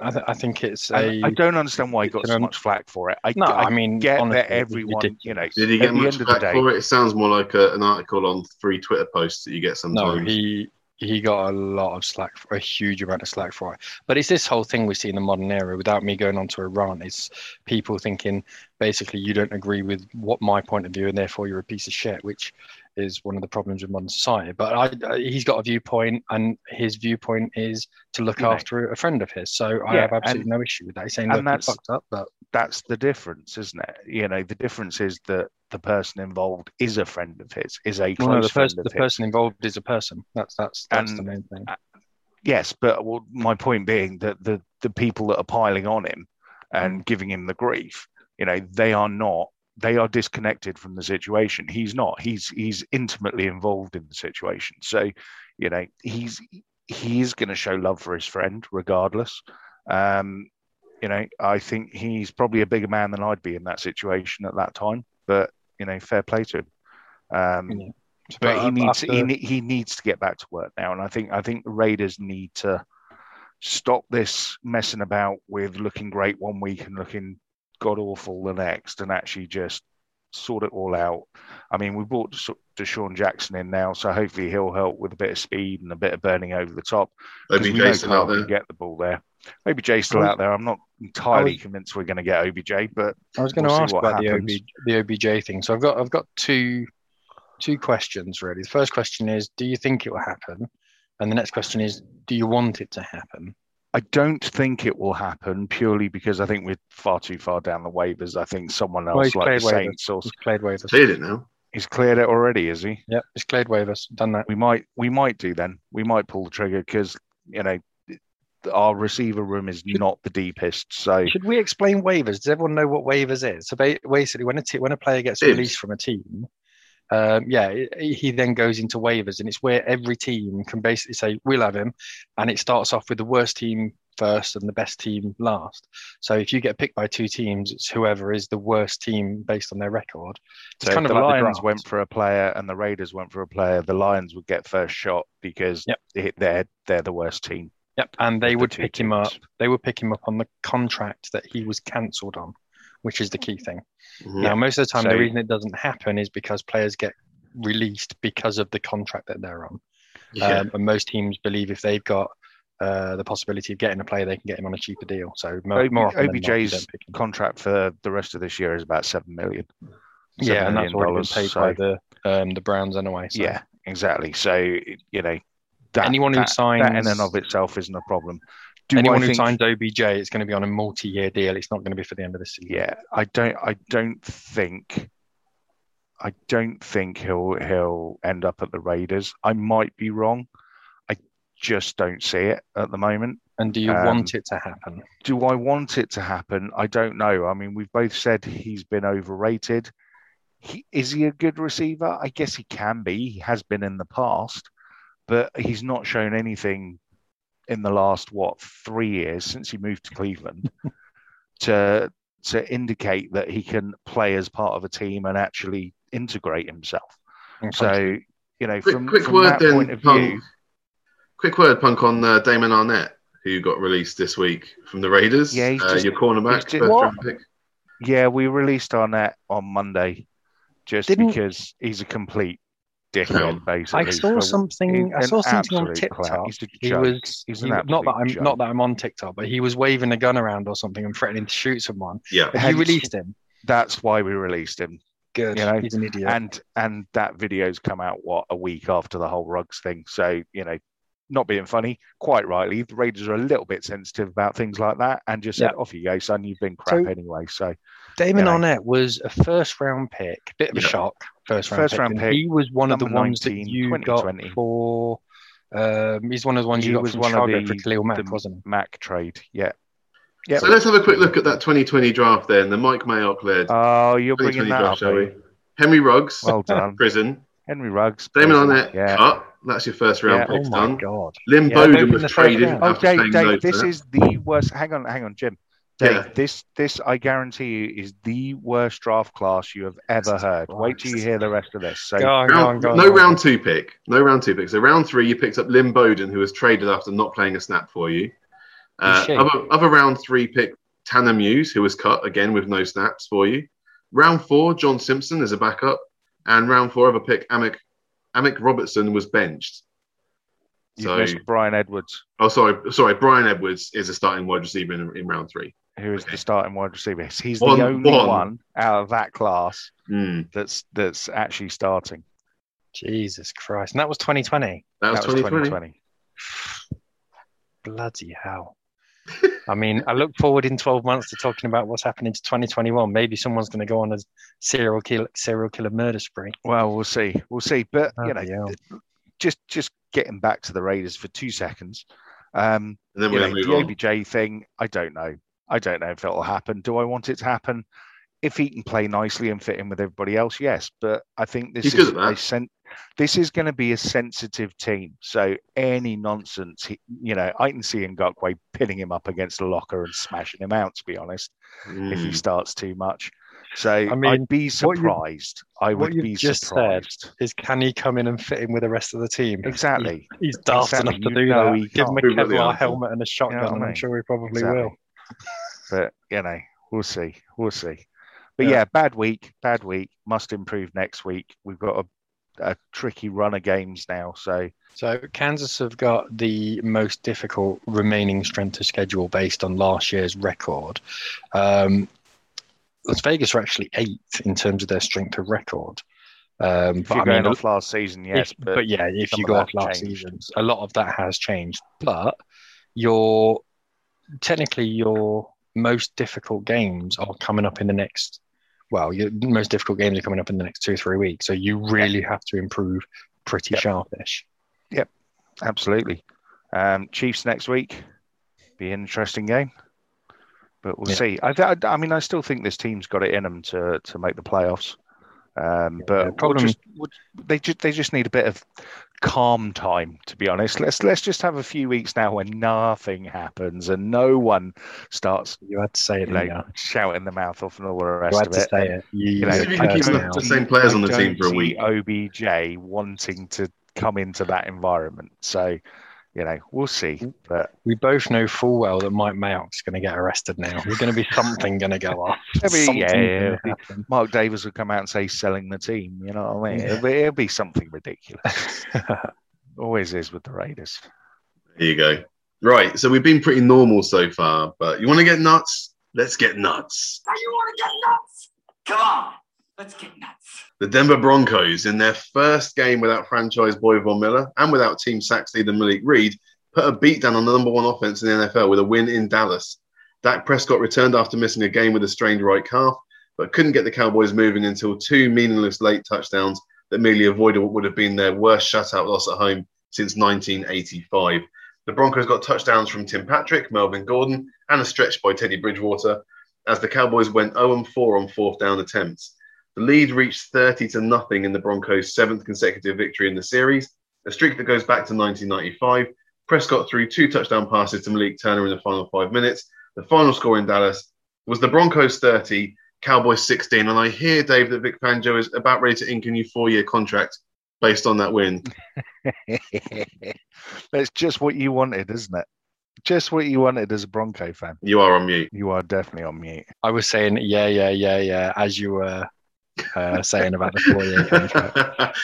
I, th- I think it's a. I don't understand why he got so much flack for it. I, no, I, I mean, get honestly, that everyone, you know. Did he get much flack day, for it? It sounds more like a, an article on three Twitter posts that you get sometimes. No, he he got a lot of slack, for, a huge amount of slack for it. But it's this whole thing we see in the modern era. Without me going on to a rant, it's people thinking basically you don't agree with what my point of view, and therefore you're a piece of shit, which is one of the problems with modern society. But I, he's got a viewpoint, and his viewpoint is to look after a friend of his. So I have absolutely and, no issue with that. He's saying, "Look, that's, fucked up," but that's the difference, isn't it? You know, the difference is that the person involved is a friend of his, is a close well, no, the friend the person involved is a person. That's that's that's and, the main thing. Uh, yes, but well, my point being that the the people that are piling on him and giving him the grief, you know, they are not they are disconnected from the situation. He's not. He's he's intimately involved in the situation. So, you know, he's he is going to show love for his friend regardless. Um, you know, I think he's probably a bigger man than I'd be in that situation at that time. But you know, fair play to him. Um, yeah. But, but he needs after... he, he needs to get back to work now, and I think I think the Raiders need to stop this messing about with looking great one week and looking god awful the next, and actually just sort it all out. I mean, we brought DeSean Jackson in now, so hopefully he'll help with a bit of speed and a bit of burning over the top. Maybe Jason out there. Get the ball there. Maybe Jay's still out there. I'm not entirely was, convinced we're going to get OBJ, but I was going we'll to ask about the, OB, the OBJ thing. So I've got I've got two two questions really. The first question is, do you think it will happen? And the next question is, do you want it to happen? I don't think it will happen purely because I think we're far too far down the waivers. I think someone else well, like the Saints or he's cleared waivers. Cleared it now. He's cleared it already, is he? Yep, he's cleared waivers. Done that. We might we might do then. We might pull the trigger because you know our receiver room is not the deepest. So should we explain waivers? Does everyone know what waivers is? So basically, when a t- when a player gets released from a team, um, yeah, he then goes into waivers, and it's where every team can basically say we'll have him, and it starts off with the worst team first and the best team last. So if you get picked by two teams, it's whoever is the worst team based on their record. It's so kind of the like Lions the went for a player and the Raiders went for a player, the Lions would get first shot because yep. they're they're the worst team. Yep, and they would the pick teams. him up. They would pick him up on the contract that he was cancelled on, which is the key thing. Mm-hmm. Now, most of the time, so, the reason it doesn't happen is because players get released because of the contract that they're on. Yeah. Um, and most teams believe if they've got uh, the possibility of getting a player, they can get him on a cheaper deal. So more, OB, more OBJ's not, contract for the rest of this year is about seven million. yeah, and that's already been paid so, by the um, the Browns anyway. So. Yeah, exactly. So you know, that, anyone who that, signs that in and of itself isn't a problem. Do anyone who signs OBJ, it's going to be on a multi-year deal. It's not going to be for the end of the season. Yeah, I don't. I don't think. I don't think he'll he'll end up at the Raiders. I might be wrong. I just don't see it at the moment. And do you um, want it to happen? Do I want it to happen? I don't know. I mean, we've both said he's been overrated. He, is he a good receiver? I guess he can be. He has been in the past, but he's not shown anything in the last what three years since he moved to Cleveland *laughs* to to indicate that he can play as part of a team and actually integrate himself. So you know, Quick, from, quick from word that then, point of Punk. view, Quick word, Punk, on uh, Damon Arnette, who got released this week from the Raiders. Yeah, he's uh, just- your cornerback, he's just- first What? round pick. yeah, we released Arnette on Monday just Didn't- because he's a complete dickhead. *laughs* Basically, I saw For- something. I saw something on. TikTok. He's a He was He's he- not that I'm joke. not that I'm on TikTok, but he was waving a gun around or something and threatening to shoot someone. Yeah. Have Hence- you released him? That's why we released him. Good. you know, He's an idiot. and and that video's come out what a week after the whole Ruggs thing so you know not being funny quite rightly the raiders are a little bit sensitive about things like that and just said off you go son you've been crap So- anyway so Damon Yeah. Arnette was a first round pick, bit of a Yeah. shock. First round First pick. round and pick, He was one of the number ones that you got for. Um, he's one of the ones He you got was from one of the- for Khalil Mack, the- wasn't he? Mack trade yeah yeah So let's have a quick look at that 2020 draft then. The Mike Mayock led oh you're bringing that draft, up shall we? Henry Ruggs, well done *laughs* prison. henry ruggs Damon prison, Arnette, yeah cut. That's your first round Yeah. pick Oh my done. god! Lynn Yeah, Bowden was traded. Oh, Dave, Dave, this is the worst. Hang on, hang on, Jim. Dave, Yeah. this, this, I guarantee you, is the worst draft class you have ever heard. Wait till you hear the rest of this. So, Go on, go on, go on. no on. round two pick. No round two pick. So round three, you picked up Lynn Bowden, who was traded after not playing a snap for you. Uh, shame. other, other round three pick, Tanner Muse, who was cut again with no snaps for you. Round four, John Simpson as a backup. And round four, other pick, Amik, Amik Robertson was benched. you So, missed Bryan Edwards, oh, sorry, sorry. Bryan Edwards is a starting wide receiver in, in round three. Who is Okay. the starting wide receiver. He's One- the only one. one. out of that class Hmm. that's that's actually starting. Jesus Christ! And that was 2020. That was That was 2020. 2020. Bloody hell! I mean, I look forward in 12 months to talking about what's happening to 2021. Maybe someone's going to go on a serial killer, serial killer murder spree. Well, we'll see. We'll see. But you know, Bloody hell. just just getting back to the Raiders for two seconds. Um, And then we're know, going the move on. OBJ thing, I don't know. I don't know if it'll happen. Do I want it to happen? If he can play nicely and fit in with everybody else, yes. But I think this He's is good a sen- this is going to be a sensitive team. So any nonsense, he, you know, I can see Ngakoue pinning him up against a locker and smashing him out. To be honest, if he Hmm. starts too much, so I mean, would be what you- surprised. I would you've be just said surprised. Is can he come in and fit in with the rest of the team? Exactly. He's daft Exactly. enough to You do that. he Give him a can't. Really Kevlar helmet and a shotgun, what I and I'm sure he probably Exactly. will. But you know, we'll see. We'll see. But Yeah. yeah. bad week, bad week. Must improve next week. We've got a, a tricky run of games now. So So Kansas have got the most difficult remaining strength of schedule based on last year's record. Um, Las Vegas are actually eighth in terms of their strength of record. Um, if but you're I going mean, off last season, yes, if- but, but, yeah, if you go off last changed. season, a lot of that has changed. But your technically your most difficult games are coming up in the next. Well, your most difficult games are coming up in the next two or three weeks, so you really have to improve pretty Yep. sharpish. Yep, absolutely. Um, Chiefs next week, be an interesting game. But we'll Yeah. see. I, th- I mean, I still think this team's got it in them to to make the playoffs. Um, but we'll just, we'll- they just they just need a bit of calm time, to be honest. Let's let's just have a few weeks now when nothing happens and no one starts You had to say it, you know, didn't shouting the mouth off and all the You rest had of to it. say it. You, You know, if you can keep the- the same players on the team for a week. OBJ wanting to come into that environment. So, you know, we'll see. But We both know full well that Mike Mayock's going to get arrested now. There's going to be something going to go off. I mean, Something's yeah, gonna it'll be- happen. Mark Davis will come out and say he's selling the team. You know what I mean? Yeah. It'll, be, it'll be something ridiculous. *laughs* Always is with the Raiders. There you go. Right. So we've been pretty normal so far, but you want to get nuts? Let's get nuts. you want to get nuts? Come on, let's get nuts. The Denver Broncos, in their first game without franchise boy Von Miller and without team sacks leader Malik Reed, put a beatdown on the number one offense in the NFL with a win in Dallas. Dak Prescott returned after missing a game with a strained right calf, but couldn't get the Cowboys moving until two meaningless late touchdowns that merely avoided what would have been their worst shutout loss at home since 1985. The Broncos got touchdowns from Tim Patrick, Melvin Gordon, and a stretch by Teddy Bridgewater as the Cowboys went 0 4 on fourth down attempts. The lead reached 30 to nothing in the Broncos' seventh consecutive victory in the series, a streak that goes back to 1995, Prescott threw two touchdown passes to Malik Turner in the final five minutes. The final score in Dallas was the Broncos 30, Cowboys 16. And I hear, Dave, that Vic Fangio is about ready to ink a new four year contract based on that win. *laughs* That's just what you wanted, isn't it? Just what you wanted as a Bronco fan. You are on mute. You are definitely on mute. I was saying, yeah, yeah, yeah, yeah, as you were uh, saying about the four year *laughs* contract.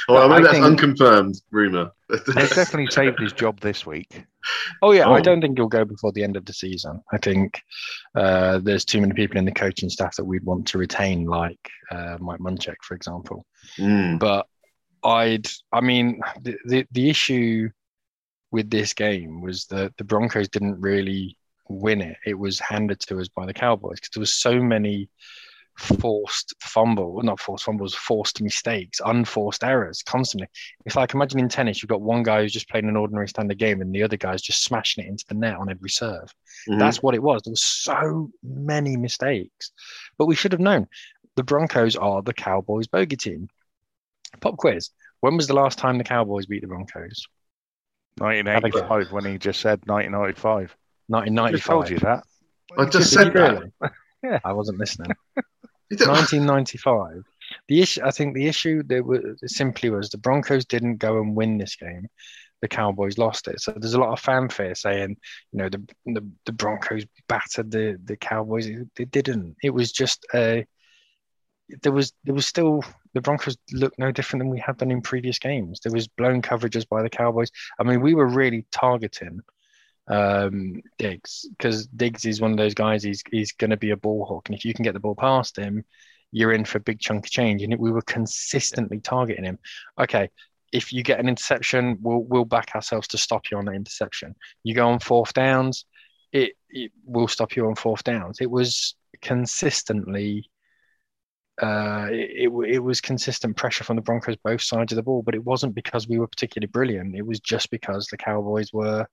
well, I mean, I that's think- unconfirmed rumor. They've definitely saved his job this week. Oh yeah, Oh. I don't think he'll go before the end of the season. I think uh, there's too many people in the coaching staff that we'd want to retain, like uh, Mike Munchak, for example. Mm. But I'd, I mean, the, the the issue with this game was that the Broncos didn't really win it. It was handed to us by the Cowboys because there was so many forced fumble, not forced fumbles, forced mistakes, unforced errors constantly. It's like imagine in tennis, you've got one guy who's just playing an ordinary standard game and the other guy's just smashing it into the net on every serve. Mhm. That's what it was. There was so many mistakes, but we should have known. The Broncos are the Cowboys bogey team. Pop quiz: When was the last time the Cowboys beat the Broncos? 1985 when he just said 1995. I just told you that. I just Did said that. really? *laughs* Yeah. I wasn't listening. You don't- 1995. The issue, I think, the issue that was simply was the Broncos didn't go and win this game. The Cowboys lost it. So there's a lot of fanfare saying, you know, the the, the Broncos battered the the Cowboys. They didn't. It was just a. There was there was still the Broncos looked no different than we had done in previous games. There was blown coverages by the Cowboys. I mean, we were really targeting um, Diggs because Diggs is one of those guys. He's he's going to be a ball hawk, and if you can get the ball past him, you're in for a big chunk of change. And we were consistently targeting him. Okay, if you get an interception, we'll we'll back ourselves to stop you on that interception. You go on fourth downs, it, it will stop you on fourth downs. It was consistently. Uh, it, it it was consistent pressure from the Broncos both sides of the ball, but it wasn't because we were particularly brilliant. It was just because the Cowboys were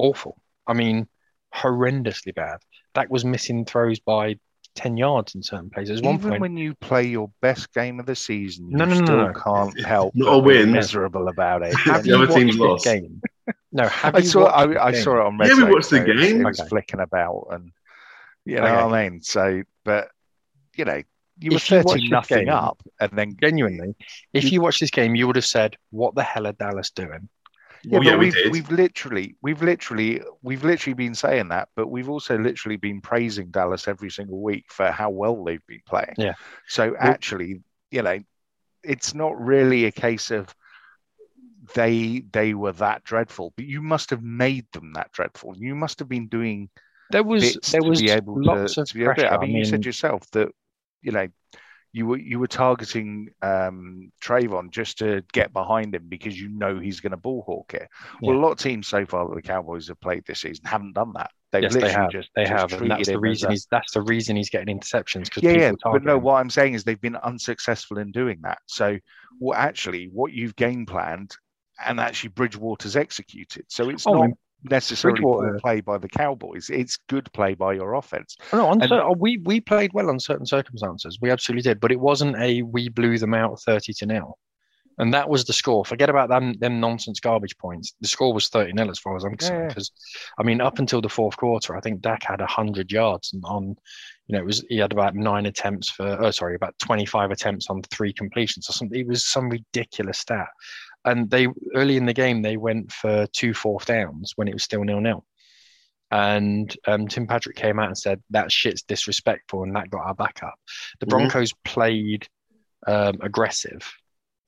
awful. I mean, horrendously bad. Dak was missing throws by ten yards in certain places. At one Even point, when you play your best game of the season, you No, no, no, still no. can't help Not but a win. miserable about it. *laughs* have The you other watched team's lost. game? No, have I you saw watched I, I saw it on Red Yeah, we watched the so it was- game. It was Okay. flicking about, and you know Okay. what I mean. So, but you know, you were If you thirteen this nothing game- up, and then Genuinely, if you watched this game, you would have said, "What the hell are Dallas doing?" Well, yeah, but we we've, did. we've literally, we've literally, we've literally been saying that, but we've also literally been praising Dallas every single week for how well they've been playing. Yeah. So actually, you know, it's not really a case of they they were that dreadful, but you must have made them that dreadful. You must have been doing There was there to was be able lots to, of to be able to. pressure. I mean, you said yourself that you know you were you were targeting um, Trevon just to get behind him because you know he's going to ball hawk it. Well, a lot of teams so far that the Cowboys have played this season haven't done that. They've yes, they have. just they just have, and that's the reason he's that's the reason he's getting interceptions because yeah, yeah, but no. him. What I'm saying is they've been unsuccessful in doing that. So, what actually what you've game planned and actually Bridgewater's executed. So it's Oh, not necessarily poor play by the Cowboys. It's good play by your offense. Oh, No, on And- we we played well on certain circumstances. We absolutely did, but it wasn't a we blew them out thirty to nil, and that was the score. Forget about them them nonsense garbage points. The score was thirty nil as far as I'm concerned. Yeah. Because I mean, up until the fourth quarter, I think Dak had hundred yards and on. You know, it was he had about nine attempts for. Oh, sorry, about twenty five attempts on three completions or something. It was some ridiculous stat. And they early in the game they went for two fourth downs when it was still nil nil. And um, Tim Patrick came out and said that shit's disrespectful, and that got our back up. The Mhm. Broncos played um, aggressive,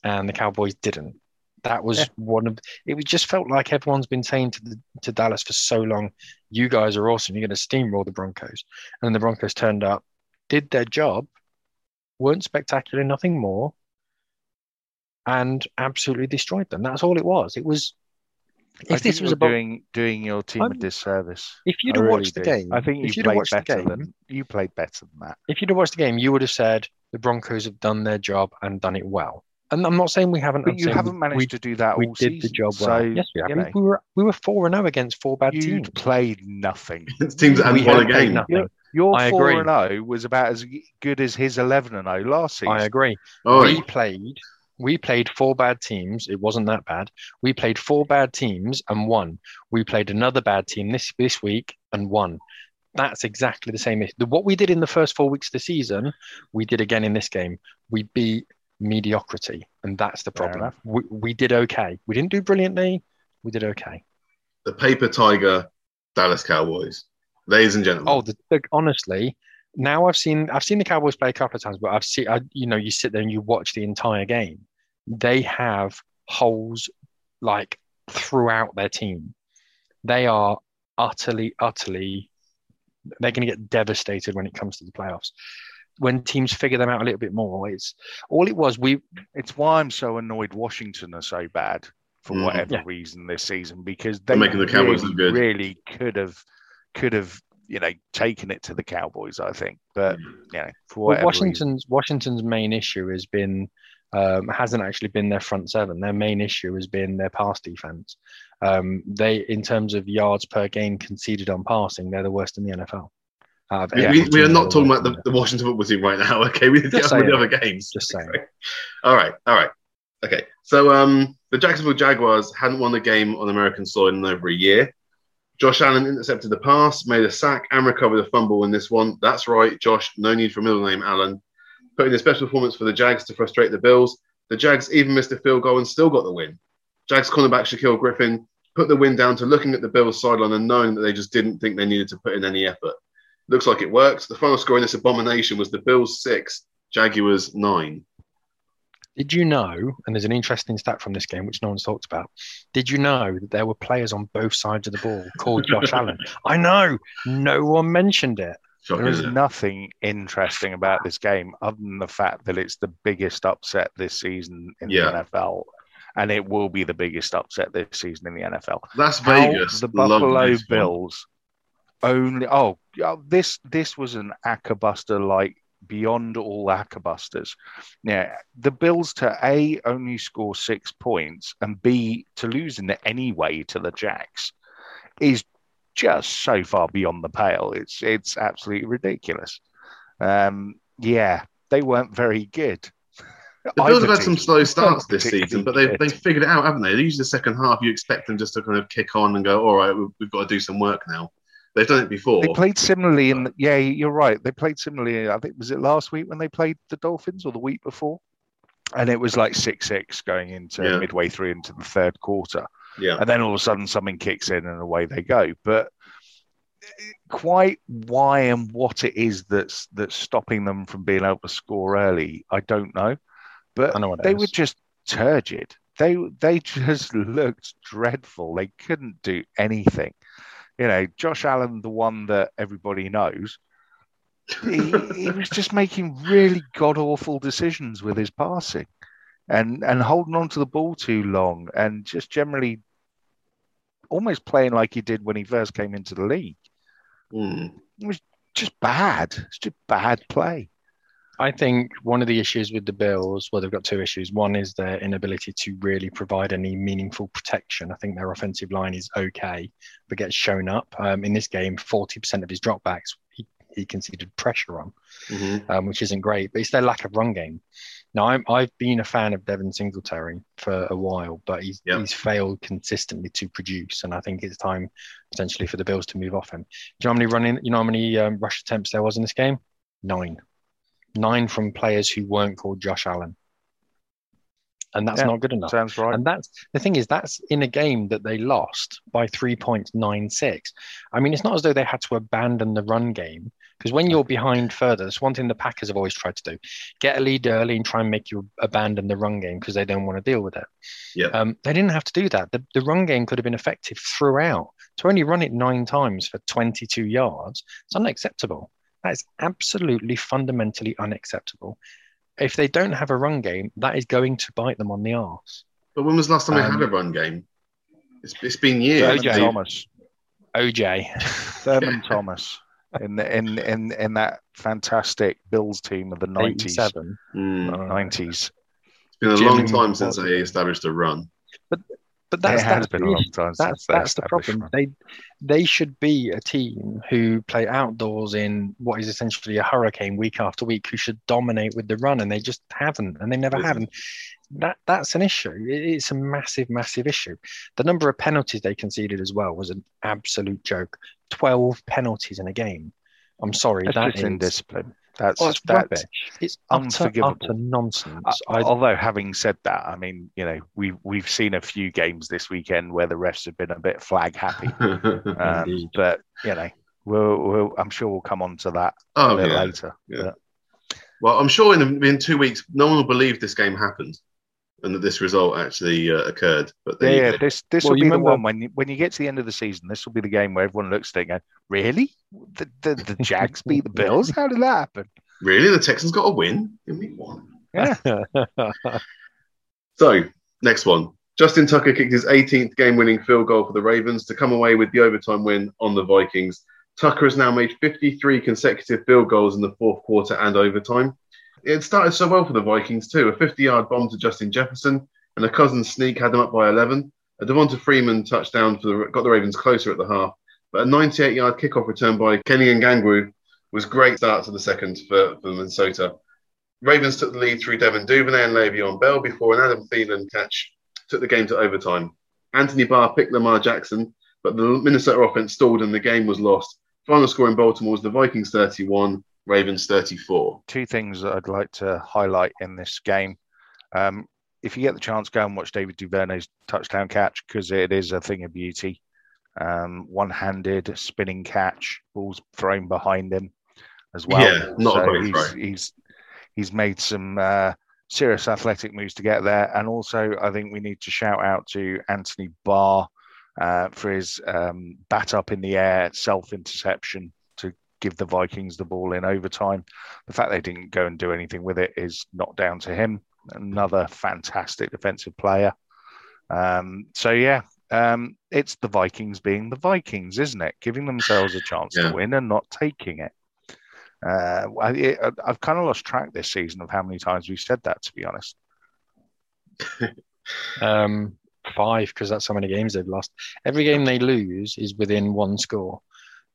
and the Cowboys didn't. That was Yeah. one of it. was- just felt like everyone's been saying to the, to Dallas for so long, "You guys are awesome. You're going to steamroll the Broncos," and then the Broncos turned up, did their job, weren't spectacular, nothing more, and absolutely destroyed them. That's all it was. It was. I If this think was you're about, doing doing your team a I'm- disservice. if you'd have really watched the game, I think if you you'd have played watched the better game, than you played better than that. if you'd have watched the game, you would have said the Broncos have done their job and done it well. And I'm not saying we haven't. But I'm you haven't managed we, to do that we all did the job well. So yes, we have. you We- were we were four and zero against four bad teams. you'd played nothing. *laughs* It's teams that We hadn't won a played game. nothing. Your I four agree. and zero was about as good as his eleven and zero last season. I agree. Oh, we played We played four bad teams. It wasn't that bad. We played four bad teams and won. We played another bad team this this week and won. That's exactly the same. What we did in the first four weeks of the season, we did again in this game. We beat mediocrity, and that's the problem. We, we did okay. We didn't do brilliantly. We did okay. The paper tiger Dallas Cowboys. Ladies and gentlemen. Oh, the, the, honestly, now I've seen I've seen the Cowboys play a couple of times, but I've seen I, you know you sit there and you watch the entire game. They have holes like throughout their team. They are utterly, utterly. They're going to get devastated when it comes to the playoffs. When teams figure them out a little bit more, it's all it was. We It's why I'm so annoyed Washington are so bad for Mm. whatever Yeah. reason this season because They're making the Cowboys really, look good. really could have could have you know taken it to the Cowboys. I think, but you know for Well, whatever Washington's Washington's main issue has been um, hasn't actually been their front seven. Their main issue has been their pass defense. Um, they, in terms of yards per game conceded on passing, they're the worst in the NFL. Of we, we, are not talking about the, the Washington football team right now. *laughs* Okay, we get on with the other games. Just saying. All right, all right. Okay, so um, the Jacksonville Jaguars hadn't won a game on American soil in over a year. Josh Allen intercepted the pass, made a sack, and recovered a fumble in this one. That's right, Josh. No need for a middle name, Allen. Put in a special performance for the Jags to frustrate the Bills. The Jags even missed a field goal and still got the win. Jags cornerback Shaquill Griffin put the win down to looking at the Bills sideline and knowing that they just didn't think they needed to put in any effort. Looks like it worked. The final score in this abomination was the Bills six, Jaguars nine. Did you know, and there's an interesting stat from this game which no one's talked about, did you know that there were players on both sides of the ball called Josh *laughs* Allen? I know, no one mentioned it. Shocking, There is nothing interesting about this game other than the fact that it's the biggest upset this season in Yeah. the NFL, and it will be the biggest upset this season in the NFL. Las How Vegas. the Buffalo. Bills only. Oh, this this was an ackerbuster like beyond all ackerbusters. Yeah, the Bills to a only score six points and b to lose in any way to the Jacks is just so far beyond the pale. It's it's absolutely ridiculous. Um, yeah, they weren't very good. The Bills have had some slow starts this season, but they've, they've figured it out, haven't they? Usually the second half, you expect them just to kind of kick on and go, all right, we've, got to do some work now. They've done it before. They played similarly in the, yeah, you're right. They played similarly. I think was it last week when they played the Dolphins or the week before, and it was like six six going into Yeah. midway through into the third quarter, yeah. and then all of a sudden something kicks in and away they go. But quite why and what it is that's that's stopping them from being able to score early, I don't know. But I know what they is. were just turgid. They they just *laughs* looked dreadful. They couldn't do anything. You know, Josh Allen, the one that everybody knows, he, he was just making really god awful decisions with his passing, and and holding on to the ball too long, and just generally almost playing like he did when he first came into the league. It was Just bad. It's just bad play. I think one of the issues with the Bills, well, they've got two issues. One is their inability to really provide any meaningful protection. I think their offensive line is okay, but gets shown up. Um, in this game, 40% of his dropbacks he, he conceded pressure on, Mhm. um, which isn't great, but it's their lack of run game. Now, I'm, I've been a fan of Devin Singletary for a while, but he's, Yeah. he's failed consistently to produce, and I think it's time potentially for the Bills to move off him. Do you know how many running, you know how many um, rush attempts there was in this game? Nine nine from players who weren't called Josh Allen. And that's Yeah, not good enough. Sounds right. And that's the thing is that's in a game that they lost by 3.96. I mean, it's not as though they had to abandon the run game because when you're behind further, that's one thing the Packers have always tried to do: get a lead early and try and make you abandon the run game because they don't want to deal with it. Yeah. Um, they didn't have to do that. The, the run game could have been effective throughout. To only run it nine times for 22 yards, it's unacceptable. That is absolutely fundamentally unacceptable. If they don't have a run game, that is going to bite them on the arse. But when was the last time they Um, had a run game? It's, it's been years. OJ. Thomas. OJ. Thurman *laughs* Thomas. In, the, in in in that fantastic Bills team of the nineties, 87. Hmm. Uh, nineties. It's been a Jim long time since they established a run. But but that's it has that's been the a long time That's since that's the problem. establishment. They they should be a team who play outdoors in what is essentially a hurricane week after week, who should dominate with the run, and they just haven't, and they never Isn't. have. And that that's an issue. It's a massive, massive issue. The number of penalties they conceded as well was an absolute joke. Twelve penalties in a game. I'm sorry, That's that just is indiscipline. That's oh, it's that's rubbish. It's unforgivable. utter nonsense. Uh, I, although having said that, I mean, you know, we've we've seen a few games this weekend where the refs have been a bit flag happy. *laughs* Um, but you know, we'll, we'll I'm sure we'll come on to that a oh bit yeah. later. yeah. But Well, I'm sure in in two weeks, no one will believe this game happened and that this result actually uh, occurred. But yeah, yeah, this this Well, will you be the one when you, when you get to the end of the season. This will be the game where everyone looks at it and go, "Really? The the, the Jags *laughs* beat the Bills? How did that happen?" really, the Texans got a win in week one. Yeah, *laughs* So, next one. Justin Tucker kicked his 18th game winning field goal for the Ravens to come away with the overtime win on the Vikings. Tucker has now made 53 consecutive field goals in the fourth quarter and overtime. It started so well for the Vikings, too. A 50 yard bomb to Justin Jefferson and a cousin sneak had them up by 11. A Devonta Freeman touchdown for the, got the Ravens closer at the half. But a 98 yard kickoff return by Kenny Nwangwu was great start to the second for, for Minnesota. Ravens took the lead through Devin Duvernay and Le'Veon Bell before an Adam Thielen catch took the game to overtime. Anthony Barr picked Lamar Jackson, but the Minnesota offense stalled and the game was lost. Final score in Baltimore was the Vikings 31, Ravens 34. two things that I'd like to highlight in this game. Um, if you get the chance, go and watch David Duvernay's touchdown catch because it is a thing of beauty. Um, one-handed spinning catch, balls thrown behind him as well. Yeah, not a great he's, throw. he's he's made some uh, serious athletic moves to get there, and also I think we need to shout out to Anthony Barr uh, for his um, bat up in the air self interception give the Vikings the ball in overtime. The fact they didn't go and do anything with it is not down to him. Another fantastic defensive player. Um, so yeah, um, it's the Vikings being the Vikings, isn't it? Giving themselves a chance Yeah. to win and not taking it. Uh, I, I've kind of lost track this season of how many times we've said that. To be honest, *laughs* Um, five because that's how many games they've lost. Every game they lose is within one score.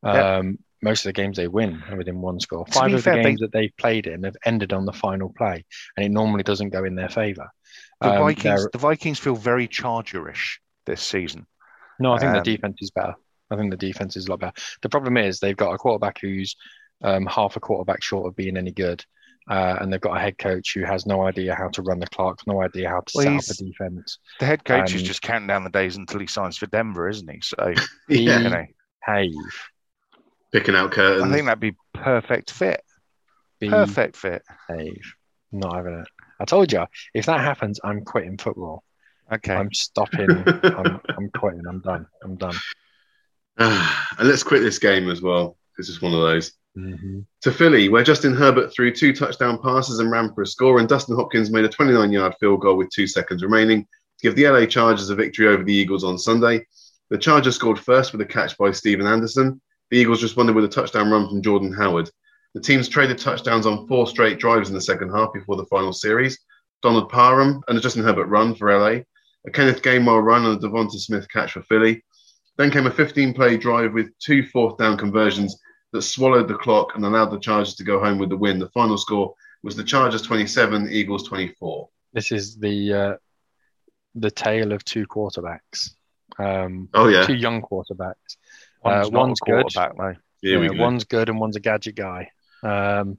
Um. Most of the games they win are within one score. Five of fair, the they- games that they've played in have ended on the final play, and it normally doesn't go in their favour. the Um, Vikings, they're- the Vikings feel very Chargerish this season. No, I think Um, the defense is better. I think the defense is a lot better. The problem is they've got a quarterback who's um, half a quarterback short of being any good, uh, and they've got a head coach who has no idea how to run the clock, no idea how to Well, set up a defense. The head coach is Um, just counting down the days until he signs for Denver, isn't he? So *laughs* you know, Behave, picking out curtains. I think that'd be perfect fit. be Perfect fit. behave. Not having it. I told you, if that happens, I'm quitting football. Okay. I'm stopping. *laughs* I'm, I'm quitting. I'm done. I'm done. *sighs* and let's quit this game as well. It's just one of those. Mhm. to Philly, where Justin Herbert threw two touchdown passes and ran for a score, and Dustin Hopkins made a 29 yard field goal with two seconds remaining to give the LA Chargers a victory over the Eagles on Sunday. The Chargers scored first with a catch by Stephen Anderson. The Eagles responded with a touchdown run from Jordan Howard. The teams traded touchdowns on four straight drives in the second half before the final series. Donald Parham and a Justin Herbert run for LA, a Kenneth Gainwell run and a Devonta Smith catch for Philly. Then came a 15 play drive with two fourth down conversions that swallowed the clock and allowed the Chargers to go home with the win. The final score was the Chargers 27, Eagles 24. This is the uh, the tale of two quarterbacks. Um, Oh, yeah. two young quarterbacks. One's uh, one's good. quarterback, though. Here we Yeah, go. One's good and one's a gadget guy. Um,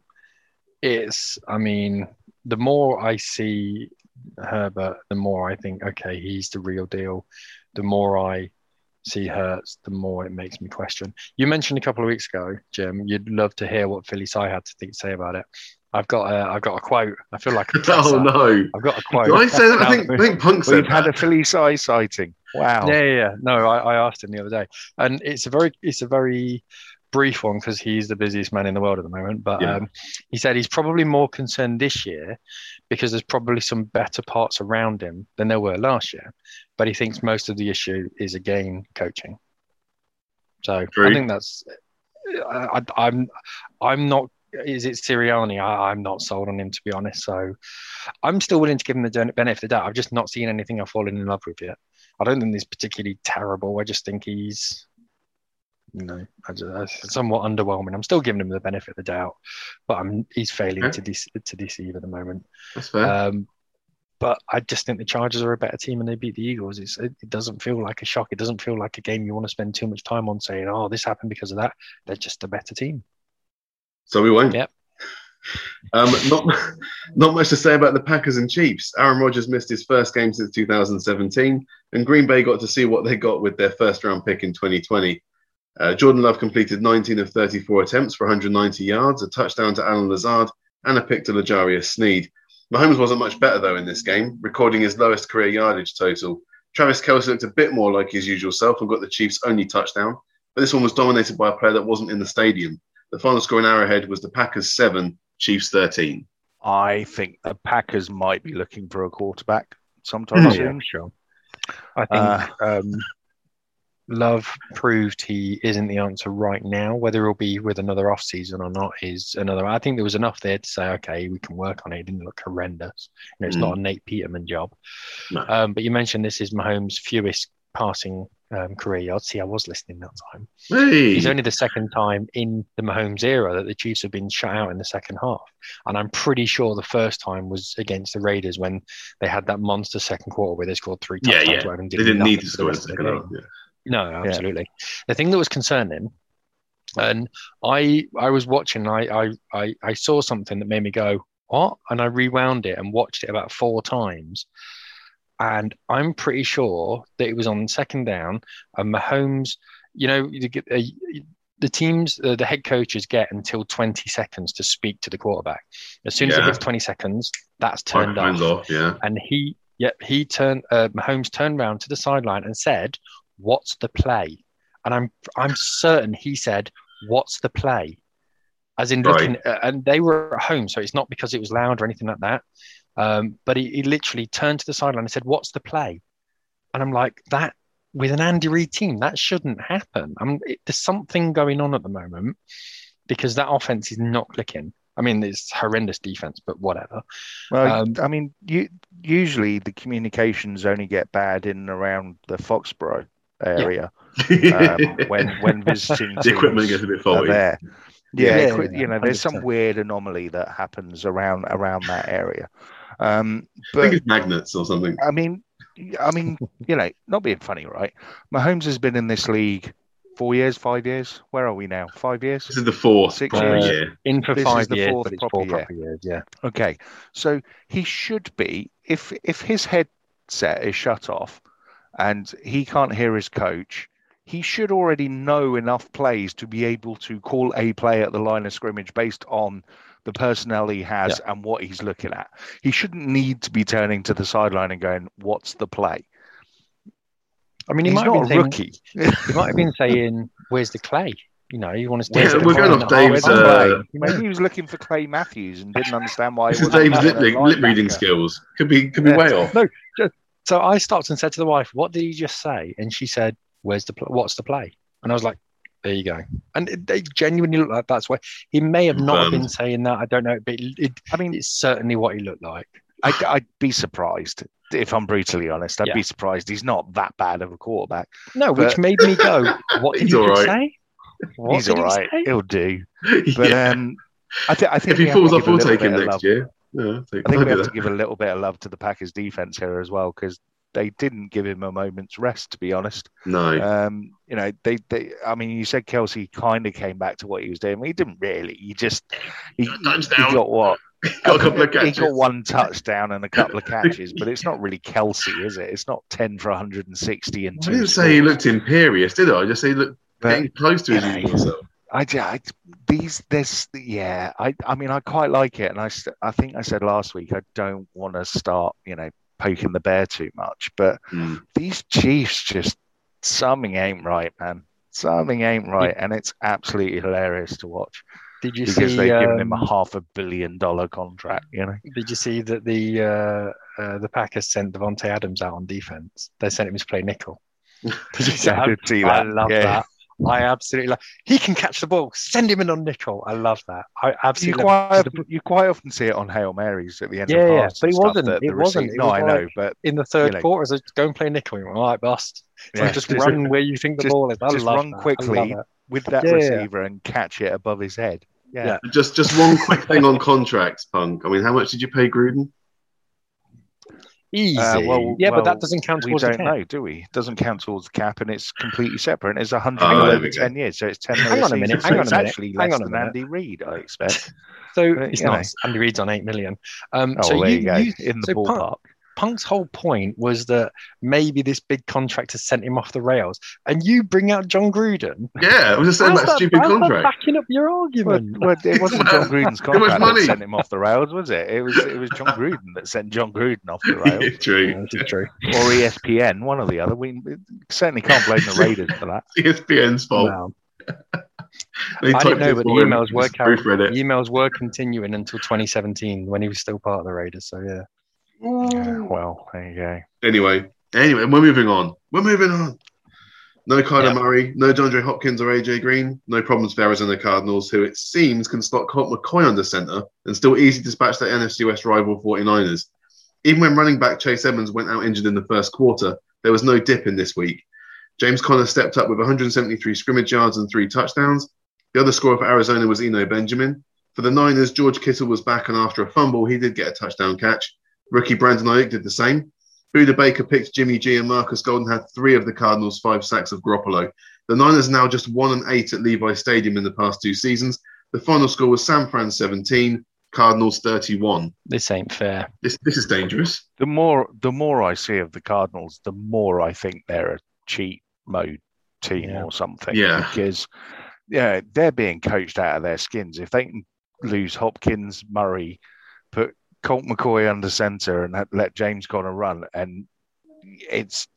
it's, I mean, the more I see Herbert, the more I think, okay, he's the real deal. The more I see Hurts, the more it makes me question. You mentioned a couple of weeks ago, Jim, you'd love to hear what Philly Sai had to think, say about it. I've got a, I've got a quote. I feel like *laughs* Oh, no. I've got a quote. Did I say that? I think, I think Punk said We've had a. Philly size sighting. Wow. Yeah, yeah, yeah. No, I, I asked him the other day, and it's a very, it's a very brief one because he's the busiest man in the world at the moment. But Yeah. um, he said he's probably more concerned this year because there's probably some better parts around him than there were last year. But he thinks most of the issue is again coaching. So True. I think that's. I, I, I'm, I'm not. Is it Sirianni? I, I'm not sold on him to be honest. So I'm still willing to give him the benefit of the doubt. I've just not seen anything I've fallen in love with yet. I don't think he's particularly terrible. I just think he's, you know, I just, uh, somewhat underwhelming. I'm still giving him the benefit of the doubt, but I'm he's failing Okay. to de- to deceive at the moment. That's fair. Um, but I just think the Chargers are a better team and they beat the Eagles. It's, it, it doesn't feel like a shock. It doesn't feel like a game you want to spend too much time on saying, "Oh, this happened because of that." They're just a better team. So we won't. Yep. Um, not not much to say about the Packers and Chiefs. Aaron Rodgers missed his first game since 2017, and Green Bay got to see what they got with their first round pick in 2020. Uh, Jordan Love completed 19 of 34 attempts for 190 yards, a touchdown to Allen Lazard, and a pick to L'Jarius Sneed. Mahomes wasn't much better though in this game, recording his lowest career yardage total. Travis Kelce looked a bit more like his usual self and got the Chiefs' only touchdown, but this one was dominated by a player that wasn't in the stadium. The final score in Arrowhead was the Packers 7, Chiefs 13. I think the Packers might be looking for a quarterback sometime Oh, soon. yeah, sure. I think um, Love proved he isn't the answer right now. Whether he'll be with another off season or not is another. I think there was enough there to say, okay, we can work on it. It didn't look horrendous. You know, it's not a Nate Peterman job. No. Um, but you mentioned this is Mahomes' fewest passing um, career yards. See, I was listening that time. Hey, It's only the second time in the Mahomes era that the Chiefs have been shut out in the second half. And I'm pretty sure the first time was against the Raiders when they had that monster second quarter where they scored three touchdowns. yeah. whatever, and they did didn't need to score in the rest of the second half. Yeah. No, absolutely. The thing that was concerning, and I I was watching, I, I I I saw something that made me go, what? And I rewound it and watched it about four times. And I'm pretty sure that it was on second down, and Mahomes, you know, uh, the teams, uh, the head coaches get until 20 seconds to speak to the quarterback. As soon as it Yeah. hits 20 seconds, that's turned off off, yeah. and he yep he turned uh, Mahomes turned around to the sideline and said what's the play and I'm I'm certain he said what's the play as in Right. looking uh, and they were at home so it's not because it was loud or anything like that um, but he, he literally turned to the sideline and said what's the play and I'm like that with an Andy Reid team that shouldn't happen I'm it, there's something going on at the moment because that offense is not clicking I mean it's horrendous defense but whatever Well, Um, I mean, you, usually the communications only get bad in and around the Foxborough area um, *laughs* when when visiting the equipment teams gets a bit are faulty. there. Yeah, Yeah, yeah, you know, there's some weird anomaly that happens around around that area. Um, I think it's magnets or something. I mean, I mean, you know, not being funny, right? Mahomes has been in this league four years, five years. Where are we now? Five years. This is the fourth Six proper years. year. in for This is five the years, fourth but it's proper four year. proper years. Yeah, Okay, so he should be if if his headset is shut off and he can't hear his coach, he should already know enough plays to be able to call a play at the line of scrimmage based on the personnel he has and what he's looking at. He shouldn't need to be turning to the sideline and going, "What's the play?" I mean, he he's might have not been a saying, rookie. *laughs* he might have been saying, "Where's the clay?" You know, you want to Yeah, stay. we're going off Dave's, uh. Maybe he was looking for Clay Matthews and didn't understand why. This is wasn't Dave's playing lip, lip reading skills. Could be could be Yeah. way off. No, So I stopped and said to the wife, "What did he just say?" And she said, "Where's the pl- what's the play?" And I was like, "There you go." And they genuinely look like that's why he may have not have been saying that. I don't know, but it, it, I mean, it's certainly what he looked like. I'd, I'd be surprised if I'm brutally honest. I'd Yeah. be surprised he's not that bad of a quarterback. No, which made me go, "What *laughs* did he right. say?" What he's all He He'll do. *laughs* But yeah. um, I, th- I think if he we falls off, we'll take him next love. year. Yeah, I think I'll we do have to give a little bit of love to the Packers defense here as well because they didn't give him a moment's rest. To be honest, No. um, you know, they, they. I mean, you said Kelce kind of came back to what he was doing. He didn't really. He just he, he got what *laughs* got a couple of catches. He got one touchdown and a couple of *laughs* catches, but it's not really Kelce, is it? It's not ten for 160 and I didn't say he looked imperious, did I? I just say he looked But- getting close to his usual self. I, I these this yeah I I mean I quite like it and I I think I said last week I don't want to start you know poking the bear too much but Hmm. these Chiefs just something ain't right man something ain't right and it's absolutely hilarious to watch Did you because see? they've given him a um, half a billion dollar contract you know Did you see that the uh, uh, the Packers sent Davante Adams out on defense? They sent him to play nickel. *laughs* Did you see? I I, I love yeah. that. I absolutely love. He can catch the ball. Send him in on nickel. I love that. I You absolutely love quite, it. you quite often see it on Hail Marys at the end Yeah, of yeah, but and it stuff wasn't- that it the wasn't. receive- It No, was I know, like- but in the third know. quarter. So go and play nickel. You're All right, bust. So yeah, just, just, run where you think the *laughs* just- ball is. I just love run that. Quickly. love with that Yeah, yeah. receiver and catch it above his head. Yeah. Yeah. Just just one quick thing on contracts, Punk. I mean, how much did you pay Gruden? Easy. Uh, well, yeah, but that doesn't count We towards the don't cap. know, do we? It doesn't count towards the cap, and it's completely separate. And it's a hundred Oh, over ten years, so it's ten Hang on a minute, hang on it's a minute, actually hang less on a than minute. Andy Reid, I expect. So But, it's you not. know. Andy Reid's on eight million. Um, Oh, so well, there you, you go you- in the so Punk- ballpark. Punk's whole point was that maybe this big contract has sent him off the rails, and you bring out Jon Gruden. Yeah, I was just saying that that- stupid how's that contract. backing up your argument. well, it wasn't Jon *laughs* Gruden's contract that sent him off the rails, was it? It was it was Jon Gruden that sent Jon Gruden off the *laughs* rails, Yeah, True. Yeah, this is true. or ESPN, one or the other. We certainly can't blame the Raiders for that. *laughs* ESPN's fault. Wow. They I typed didn't know, but the emails were Just carried- The emails were continuing until 2017 when he was still part of the Raiders. So yeah. Yeah, mm. well, there you go. Anyway, anyway, we're moving on. We're moving on. No Kyler Yeah. Murray, no DeAndre Hopkins or AJ Green, no problems for Arizona Cardinals, who it seems can slot Colt McCoy under center and still easily dispatch their NFC West rival 49ers. Even when running back Chase Edmonds went out injured in the first quarter, there was no dip in this week. James Conner stepped up with 173 scrimmage yards and three touchdowns. The other scorer for Arizona was Eno Benjamin. For the Niners, George Kittle was back, and after a fumble, he did get a touchdown catch. Rookie Brandon Aiyuk did the same. Budda Baker picked Jimmy G, and Marcus Golden had three of the Cardinals' five sacks of Garoppolo. The Niners are now just one and eight at Levi Stadium in the past two seasons. The final score was San Fran 17, Cardinals 31. This ain't fair. This this is dangerous. The more the more I see of the Cardinals, the more I think they're a cheat mode team Yeah. or something. Yeah. Because yeah, they're being coached out of their skins. If they can lose Hopkins, Murray, put Colt McCoy under center and let- let James Conner run, and it's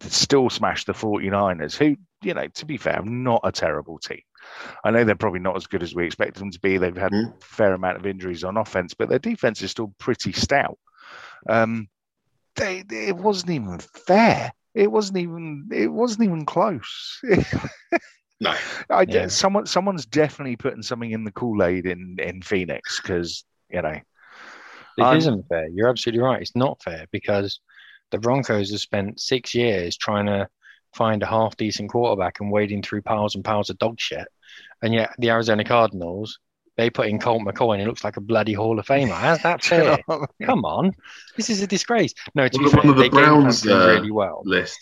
still smashed the 49ers, who, you know, to be fair, not a terrible team. I know they're probably not as good as we expected them to be. They've had Mhm. a fair amount of injuries on offense, but their defense is still pretty stout. Um, they, it wasn't even fair. It wasn't even. It wasn't even close. *laughs* No. I de- Yeah. someone someone's definitely putting something in the Kool Aid in in Phoenix because you know It I'm- not fair. You're absolutely right. It's not fair because the Broncos have spent six years trying to find a half decent quarterback and wading through piles and piles of dog shit. And yet the Arizona Cardinals, they put in Colt McCoy and he looks like a bloody Hall of Famer. How's that *laughs* fair? Come on. This is a disgrace. No, to be One of the- fair, of the they Browns, uh, really well. List.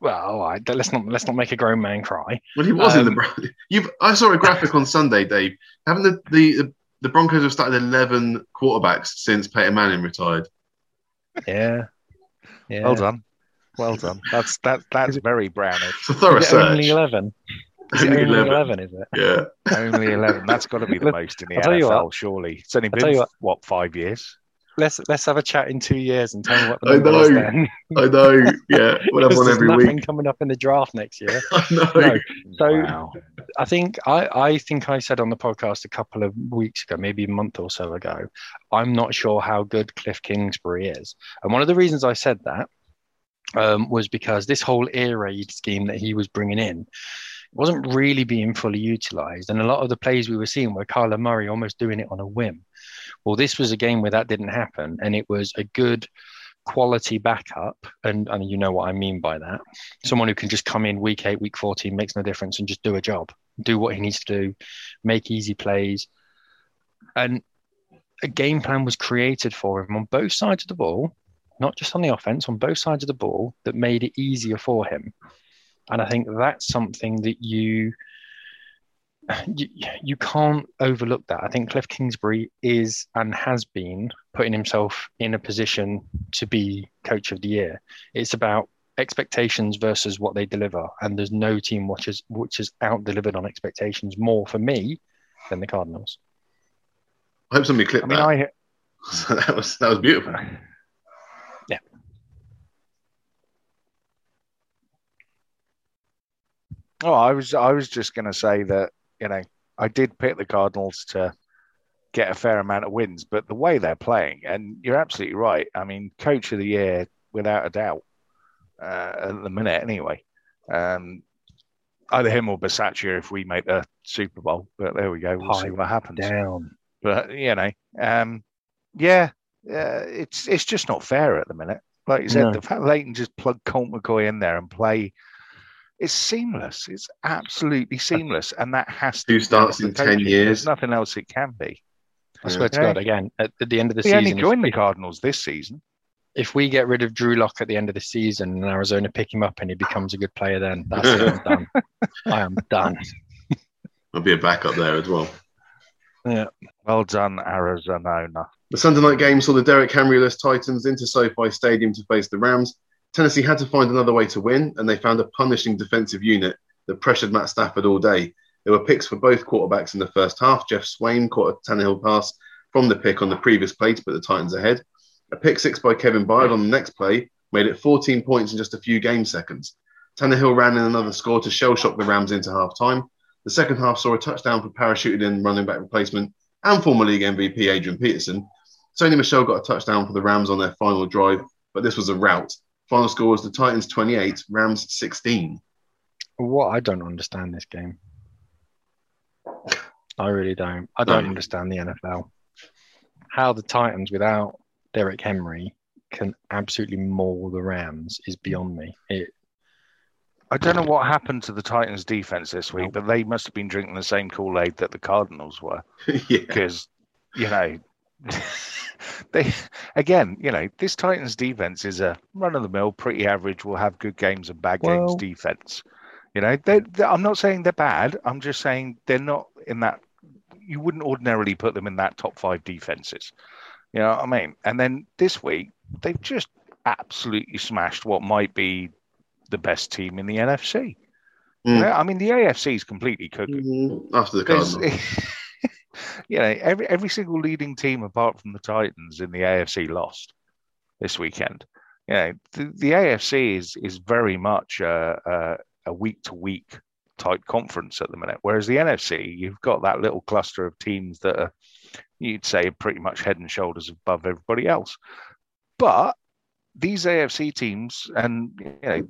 Well, all right, let's not let's not make a grown man cry. Well, he was in the Um, You've. I saw a graphic on Sunday, Dave. Haven't the, the the Broncos have started eleven quarterbacks since Peyton Manning retired? Yeah. Yeah. well done, well done. That's that that's *laughs* very brownish. It's a thorough Is it search. only 11? Is it Only only 11. 11, is it? Yeah. Only eleven. That's got to be the *laughs* most in the I'll tell you NFL, what. surely. It's only been what. what five years. Let's let's have a chat in two years and tell me what the I know. then. I know. Yeah. *laughs* We'll have Because one there's every nothing week. coming up in the draft next year. *laughs* I know. No. So wow. I think I, I think I said on the podcast a couple of weeks ago, maybe a month or so ago, I'm not sure how good Cliff Kingsbury is. And one of the reasons I said that um, was because this whole air raid scheme that he was bringing in wasn't really being fully utilized. And a lot of the plays we were seeing were Carla Murray almost doing it on a whim. Well, this was a game where that didn't happen, and it was a good quality backup. And, and you know what I mean by that. Someone who can just come in week eight, week 14, makes no difference, and just do a job, do what he needs to do, make easy plays. And a game plan was created for him on both sides of the ball, not just on the offense, on both sides of the ball that made it easier for him. And I think that's something that you *sighs* you, you can't overlook that. I think Cliff Kingsbury is and has been putting himself in a position to be coach of the year. It's about expectations versus what they deliver, and there's no team which has which has out delivered on expectations more for me than the Cardinals. I hope somebody clipped I mean, that. I *laughs* that was that was beautiful. Uh, yeah. Oh, I was I was just going to say that you know I did pick the Cardinals to get a fair amount of wins, but the way they're playing, and you're absolutely right. I mean, coach of the year without a doubt uh, at the minute, anyway. Um, either him or Basaccia if we make the Super Bowl. But there we go. We'll see what happens. Down. But you know, um, yeah, uh, it's it's just not fair at the minute. Like you said, No. the fact Leighton just plug Colt McCoy in there and play, it's seamless. It's absolutely uh, seamless, and that has to Two starts in 10 years. There's nothing else it can be. I swear to God, again, at, at the end of the He season, only if- joined the Cardinals this season. if we get rid of Drew Lock at the end of the season and Arizona pick him up and he becomes a good player, then that's it. I'm done. *laughs* I am done. I'll be a backup there as well. Yeah. Well done, Arizona. The Sunday night game saw the Derrick Henry-less Titans into SoFi Stadium to face the Rams. Tennessee had to find another way to win, and they found a punishing defensive unit that pressured Matt Stafford all day. There were picks for both quarterbacks in the first half. Geoff Swaim caught a Tannehill pass from the pick on the previous play to put the Titans ahead. A pick six by Kevin Byard on the next play made it 14 points in just a few game seconds. Tannehill ran in another score to shell shock the Rams into half time. The second half saw a touchdown for parachuted in running back replacement and former league MVP Adrian Peterson. Sony Michel got a touchdown for the Rams on their final drive, but this was a rout. Final score was the Titans 28, Rams 16. What I don't understand this game. I really don't. I don't No. understand the NFL. How the Titans without Derrick Henry can absolutely maul the Rams is beyond me. It, I don't know what happened to the Titans' defense this week, but they must have been drinking the same Kool Aid that the Cardinals were. *laughs* yeah. because you know they again you know this titans defense is a run-of-the-mill pretty average We'll have good games and bad games defense you know they they- i'm not saying they're bad i'm just saying they're not in that you wouldn't ordinarily put them in that top five defenses you know what i mean and then this week they've just absolutely smashed what might be the best team in the nfc Mm. You know, i mean the afc is completely cuckoo Mhm. After the there's, Cardinals. *laughs* you know, every every single leading team apart from the Titans in the AFC lost this weekend. You know, the, the AFC is is very much a, week to week type conference at the minute, whereas the NFC, you've got that little cluster of teams that are, you'd say, pretty much head and shoulders above everybody else. But these AFC teams, and you know,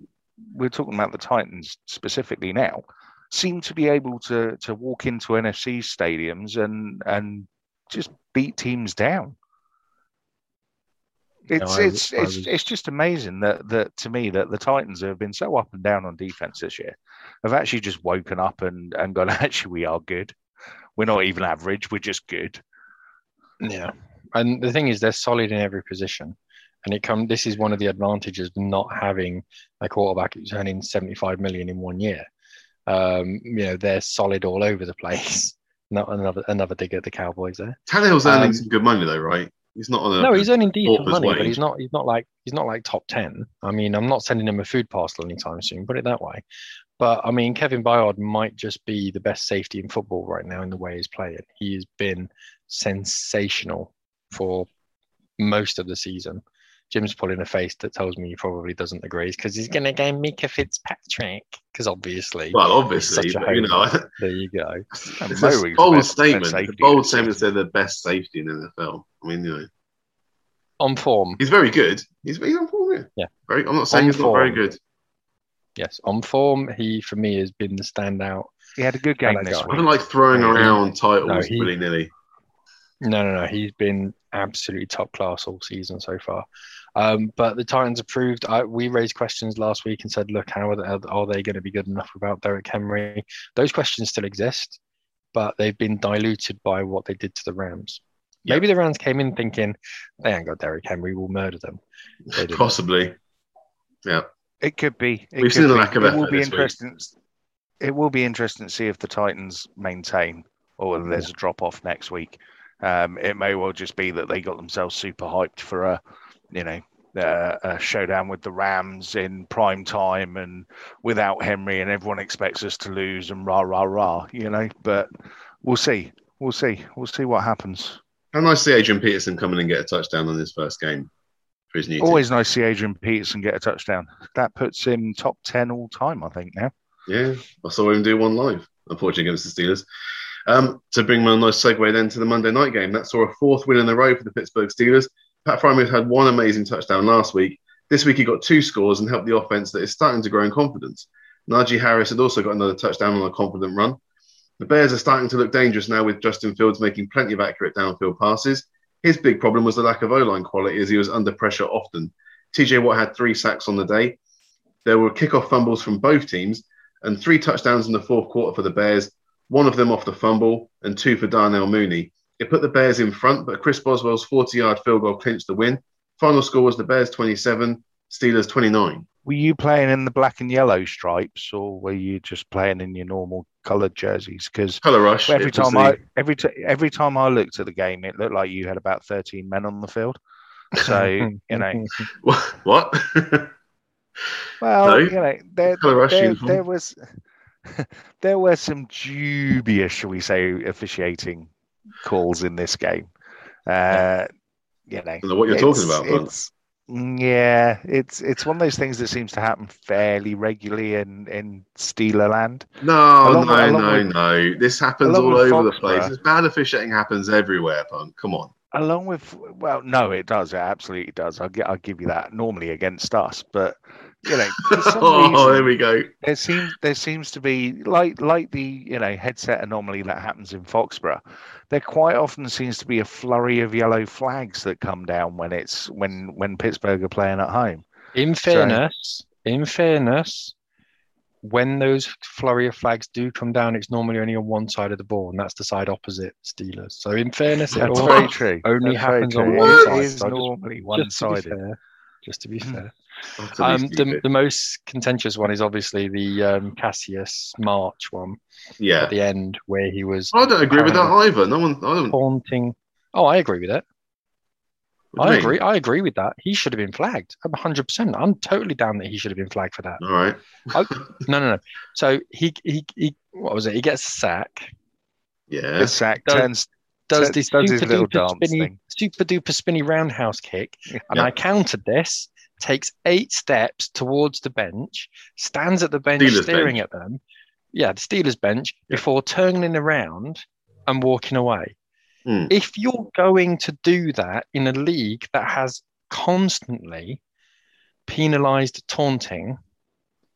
we're talking about the Titans specifically now, seem to be able to to walk into NFC stadiums and and just beat teams down. It's I- it's I it's was- it's just amazing that that to me that the Titans have been so up and down on defense this year. Have actually just woken up and and gone. *laughs* Actually, we are good. We're not even average. We're just good. Yeah, and the thing is, they're solid in every position, and it come. This is one of the advantages of not having a quarterback who's earning seventy-five million in one year. Um, you know, they're solid all over the place. *laughs* Not another another dig at the Cowboys there. Tannehill's earning Um, some good money though, right? He's not on a No, he's earning decent money, but he's not. He's not like he's not like top ten. I mean, I'm not sending him a food parcel anytime soon. Put it that way. But I mean, Kevin Byard might just be the best safety in football right now in the way he's playing. He has been sensational for most of the season. Jim's pulling a face that tells me he probably doesn't agree because he's going to go Minkah Fitzpatrick because obviously well, obviously, but, you know, *laughs* there you go. it's a Wiggs bold best- best statement. A bold statement to season. the best safety in the NFL. I mean, you know, On form, he's very good. He's, he's on form, yeah. Yeah. Very, I'm not saying On he's not very good. yes, on form, he for me has been the standout. He had a good game I this got- I don't like throwing around titles no, he- willy nilly. No, no, no. He's been absolutely top class all season so far. Um, but the Titans approved. I, we raised questions last week and said, look, how are they, are they going to be good enough without Derrick Henry? Those questions still exist, but they've been diluted by what they did to the Rams. Yeah. Maybe the Rams came in thinking they ain't got Derrick Henry, we'll murder them. They. Possibly. Yeah. It could be. It We've could seen the lack of it effort will be this week. interesting. It will be interesting to see if the Titans maintain or whether there's a drop off next week. Um, it may well just be that they got themselves super hyped for a, you know, uh, a showdown with the Rams in prime time and without Henry, and everyone expects us to lose and rah rah rah, you know. But we'll see. We'll see. We'll see what happens. How nice to see Adrian Peterson come in and get a touchdown on his first game for his new team. Always nice to see Adrian Peterson get a touchdown. That puts him top ten all time, I think. Now. Yeah, I saw him do one live, unfortunately, against the Steelers. Um, to bring my nice segue then to the Monday night game, that saw a fourth win in a row for the Pittsburgh Steelers. Pat Freiermuth had one amazing touchdown last week. This week he got two scores and helped the offense that is starting to grow in confidence. Najee Harris had also got another touchdown on a confident run. The Bears are starting to look dangerous now with Justin Fields making plenty of accurate downfield passes. His big problem was the lack of O line quality as he was under pressure often. TJ Watt had three sacks on the day. There were kickoff fumbles from both teams and three touchdowns in the fourth quarter for the Bears, one of them off the fumble and two for Darnell Mooney. It put the Bears in front, but Chris Boswell's 40 yard field goal clinched the win. Final score was the Bears 27, Steelers 29. Were you playing in the black and yellow stripes, or were you just playing in your normal coloured jerseys? Because Color rush. every time the- I every t- every time I looked at the game, it looked like you had about thirteen men on the field. So *laughs* you know, what? *laughs* well, No. you know, there there, there was *laughs* there were some dubious, shall we say, officiating calls in this game. Uh, you know, I don't know what you're talking about, but It's, yeah, it's it's one of those things that seems to happen fairly regularly in in Steeler land. no, along no, along no, with- no. This happens all over the place. This bad officiating happens everywhere, punk. Come on. Along with, well, no, it does. It absolutely does. I'll, I'll give you that. Normally against us, but you know, *laughs* oh, reason, there we go. there seems there seems to be like like the you know headset anomaly that happens in Foxborough. There quite often seems to be a flurry of yellow flags that come down when it's when when Pittsburgh are playing at home. In fairness, in fairness, when those flurry of flags do come down, it's normally only on one side of the ball, and that's the side opposite Steelers. So in fairness, it That's all very true. only That's happens on one It side. is So normally just to be one-sided. fair, just to be Hmm. fair. Um, the, the most contentious one is obviously the um, Cassius Marsh one yeah. at the end, where he was I don't agree with that either. No one. I don't. taunting. Oh, I agree with it. what do you I mean? agree. I agree with that. He should have been flagged. I'm 100. percent I'm totally down that he should have been flagged for that. All right. No, no, no. So he he he. What was it? He gets a sack. *laughs* Yeah. The sack turns Does this does super duper spinny, thing. super duper spinny roundhouse kick, and. I countered this. Takes eight steps towards the bench, stands at the bench, Steelers staring bench. at them. Yeah, the Steelers bench Yeah. before turning around and walking away. Hmm. If you're going to do that in a league that has constantly penalized taunting,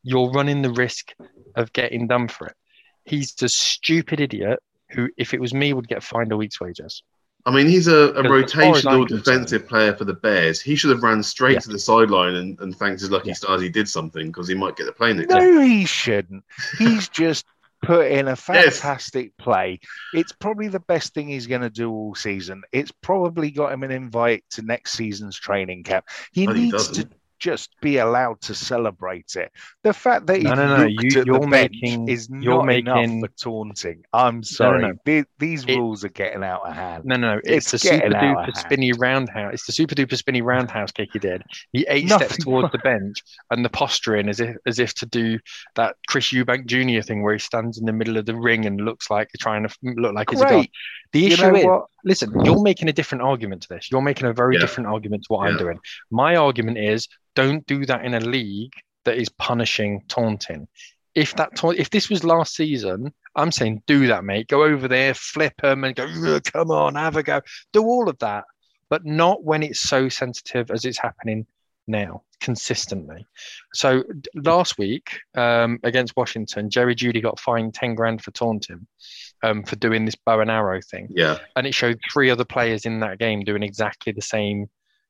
you're running the risk of getting done for it. He's a stupid idiot who, if it was me, would get fined a week's wages. I mean, he's a, a Because as far as I'm rotational concerned- defensive player for the Bears. He should have ran straight Yeah. to the sideline and, and thanked his lucky Yeah. stars he did something because he might get the play next. No, he shouldn't. He's *laughs* just put in a fantastic play. It's probably the best thing he's going to do all season. It's probably got him an invite to next season's training camp. He needs to. Just be allowed to celebrate it. The fact that he No, no, no, looked you- at you're the bench making- is you're not enough for taunting. I'm sorry. no. The- these It- rules are getting out of hand. No, no, no. It's It's, the super getting out of duper spinny roundhouse. It's the super duper spinny roundhouse kick he did. He eight Nothing steps *laughs* towards the bench and the posturing as if as if to do that Chris Eubank Jr. thing where he stands in the middle of the ring and looks like trying to look like he's a god. Great. The You issue know is, what? listen, you're making a different argument to this. You're making a very Yeah. different argument to what I'm doing. My argument is don't do that in a league that is punishing taunting. If that taunt, if this was last season, I'm saying do that, mate. Go over there, flip them, and go. Come on, have a go. Do all of that, but not when it's so sensitive as it's happening now, consistently. So last week um, against Washington, Jerry Jeudy got fined ten grand for taunting, um, for doing this bow and arrow thing Yeah. and it showed three other players in that game doing exactly the same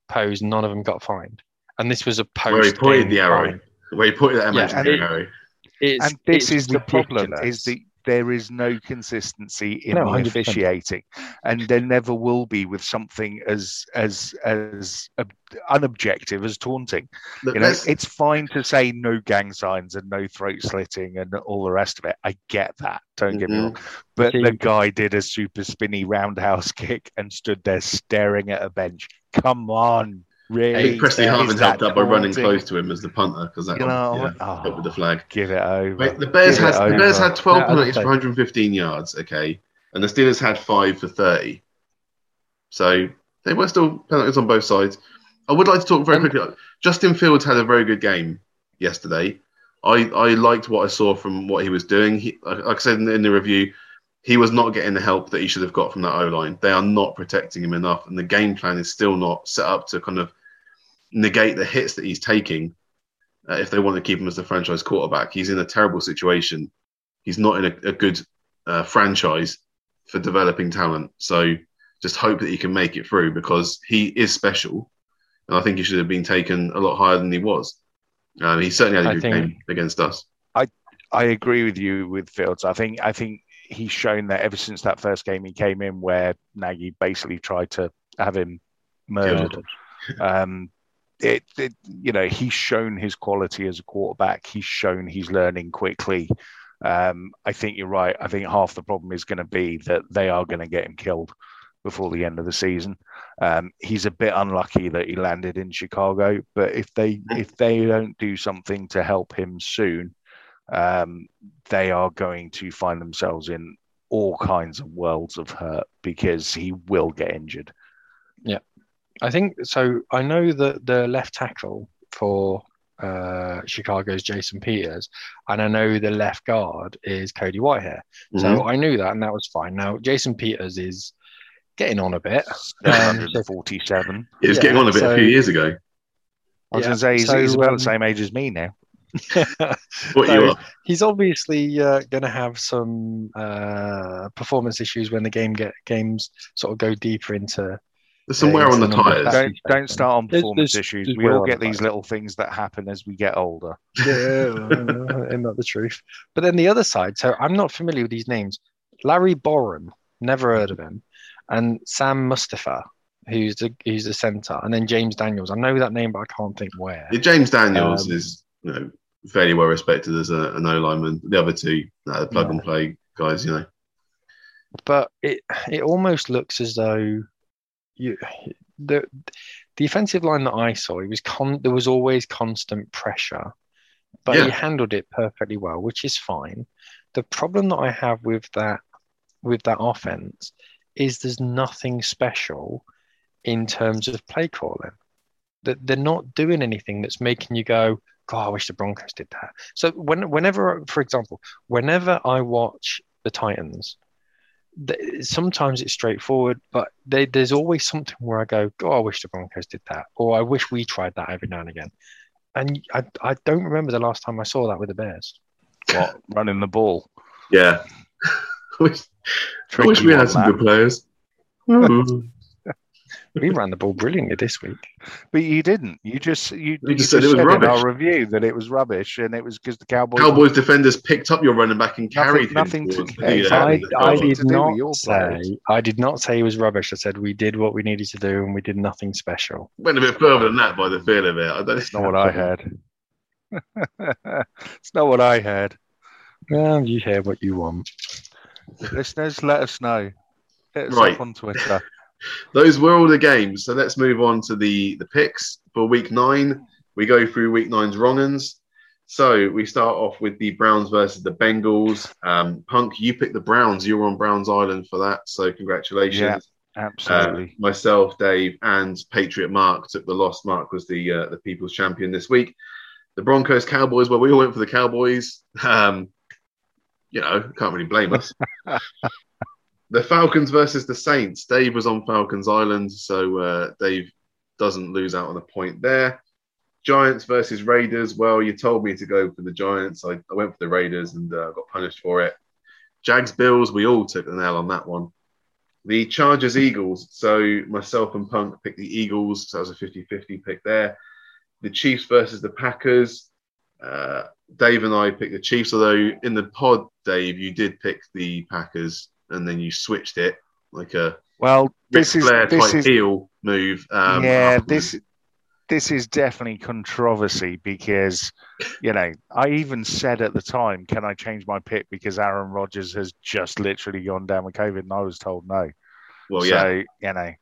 pose. None of them got fined, and this was a post. Where he pointed the arrow. Where he pointed that Yeah, imaginary and it- arrow. It's, and this it's is the problem is that there is no consistency in No, the officiating and there never will be with something as as as ob- unobjective as taunting Look, you know let's- it's fine to say no gang signs and no throat slitting and all the rest of it i get that don't get me Mhm. wrong but See- the guy did a super spinny roundhouse kick and stood there staring at a bench come on I think Pressley Harvin helped out by running close to him as the punter because that you know yeah, oh, with the oh, flag. give it over Wait, the Bears Give had the Bears had 12 Yeah, I'd penalties for 115 yards, okay, and the Steelers had five for 30. So they were still penalties on both sides. I would like to talk very quickly. Justin Fields had a very good game yesterday. I, I liked what I saw from what he was doing. He, like like I said in the, in the review, he was not getting the help that he should have got from that O line. They are not protecting him enough, and the game plan is still not set up to kind of negate the hits that he's taking. uh, if they want to keep him as the franchise quarterback. He's in a terrible situation. He's not in a, a good uh, franchise for developing talent. So just hope that he can make it through because he is special, and I think he should have been taken a lot higher than he was. Uh, he certainly had a good game against us. I agree with you with Fields. I think I think he's shown that ever since that first game he came in, where Nagy basically tried to have him murdered. Um, it, it, you know, he's shown his quality as a quarterback. He's shown he's learning quickly. Um, I think you're right. I think half the problem is going to be that they are going to get him killed before the end of the season. Um, he's a bit unlucky that he landed in Chicago, but if they if they don't do something to help him soon, um, they are going to find themselves in all kinds of worlds of hurt because he will get injured. I think so. I know that the left tackle for uh, Chicago's Jason Peters, and I know the left guard is Cody Whitehair. Mhm. So I knew that, and that was fine. Now Jason Peters is getting on a bit. Um, 147. he was yeah, getting on a bit so- a few years ago. I was Yeah, going to say he's, so, he's about um, the same age as me now. *laughs* What So- you are? He's obviously uh, going to have some uh, performance issues when the game get games sort of go deeper into. There's some Yeah, wear on the a number of tires. Don't don't start on performance there's- issues. there's We all get these that. little things that happen as we get older. *laughs* Yeah, and not the truth. But then the other side. So I'm not familiar with these names. Larry Borom, never heard of him, and Sam Mustipher, who's the who's the centre, and then James Daniels. I know that name, but I can't think where. Yeah, James Daniels Um, is you know fairly well respected as a, an O lineman. The other two, uh, the plug and play guys, you know. but it it almost looks as though you the the offensive line that I saw, it was con there was always constant pressure, but Yeah. he handled it perfectly well, which is fine. The problem that I have with that with that offense is there's nothing special in terms of play calling. That they're not doing anything that's making you go, God, I wish the Broncos did that. So when whenever, for example, whenever I watch the Titans, th- sometimes it's straightforward, but they, there's always something where I go, "God, I wish the Broncos did that," or "I wish we tried that every now and again." And I, I don't remember the last time I saw that with the Bears. What running the ball? Yeah. *laughs* I wish, I wish we had some that. good players. Ooh. *laughs* Mm. We ran the ball brilliantly this week. But you didn't. You just you, You just said it was in rubbish. our review that it was rubbish, and it was because the Cowboys. Cowboys defenders picked up your running back and carried nothing him to- yeah, exactly. the I, I nothing did to do your not players. say I did not say it was rubbish. I said we did what we needed to do and we did nothing special. Went a bit further than that by the feel of it. I don't That's not what I heard. it's not what I heard. *laughs* Well, you hear what you want. Listeners, let us know. Hit us Right. up on Twitter. Those were all the games. So let's move on to the the picks for week nine. We go through week nine's wrong-uns. So we start off with the Browns versus the Bengals. Um, Punk, you picked the Browns. You were on Browns Island for that, so congratulations. Uh, Absolutely. myself, Dave, and Patriot Mark took the loss. Mark was the uh, the People's Champion this week. The Broncos Cowboys. Well, we all went for the Cowboys. Um, you know, can't really blame us. *laughs* the Falcons versus the Saints. Dave was on Falcons Island, so uh, Dave doesn't lose out on a point there. Giants versus Raiders. Well, you told me to go for the Giants. I, I went for the Raiders and uh, got punished for it. Jags Bills. We all took the nail on that one. The Chargers Eagles. So myself and Punk picked the Eagles. So that was a 50 50 pick there. The Chiefs versus the Packers. Uh, Dave and I picked the Chiefs, although in the pod, Dave, you did pick the Packers and then you switched it like a well, Ric this is Flair this type is heel move. Um, yeah. afterwards. This this is definitely controversy because you know I even said at the time, can I change my pick because Aaron Rodgers has just literally gone down with COVID, and I was told no. Well, yeah. So you know,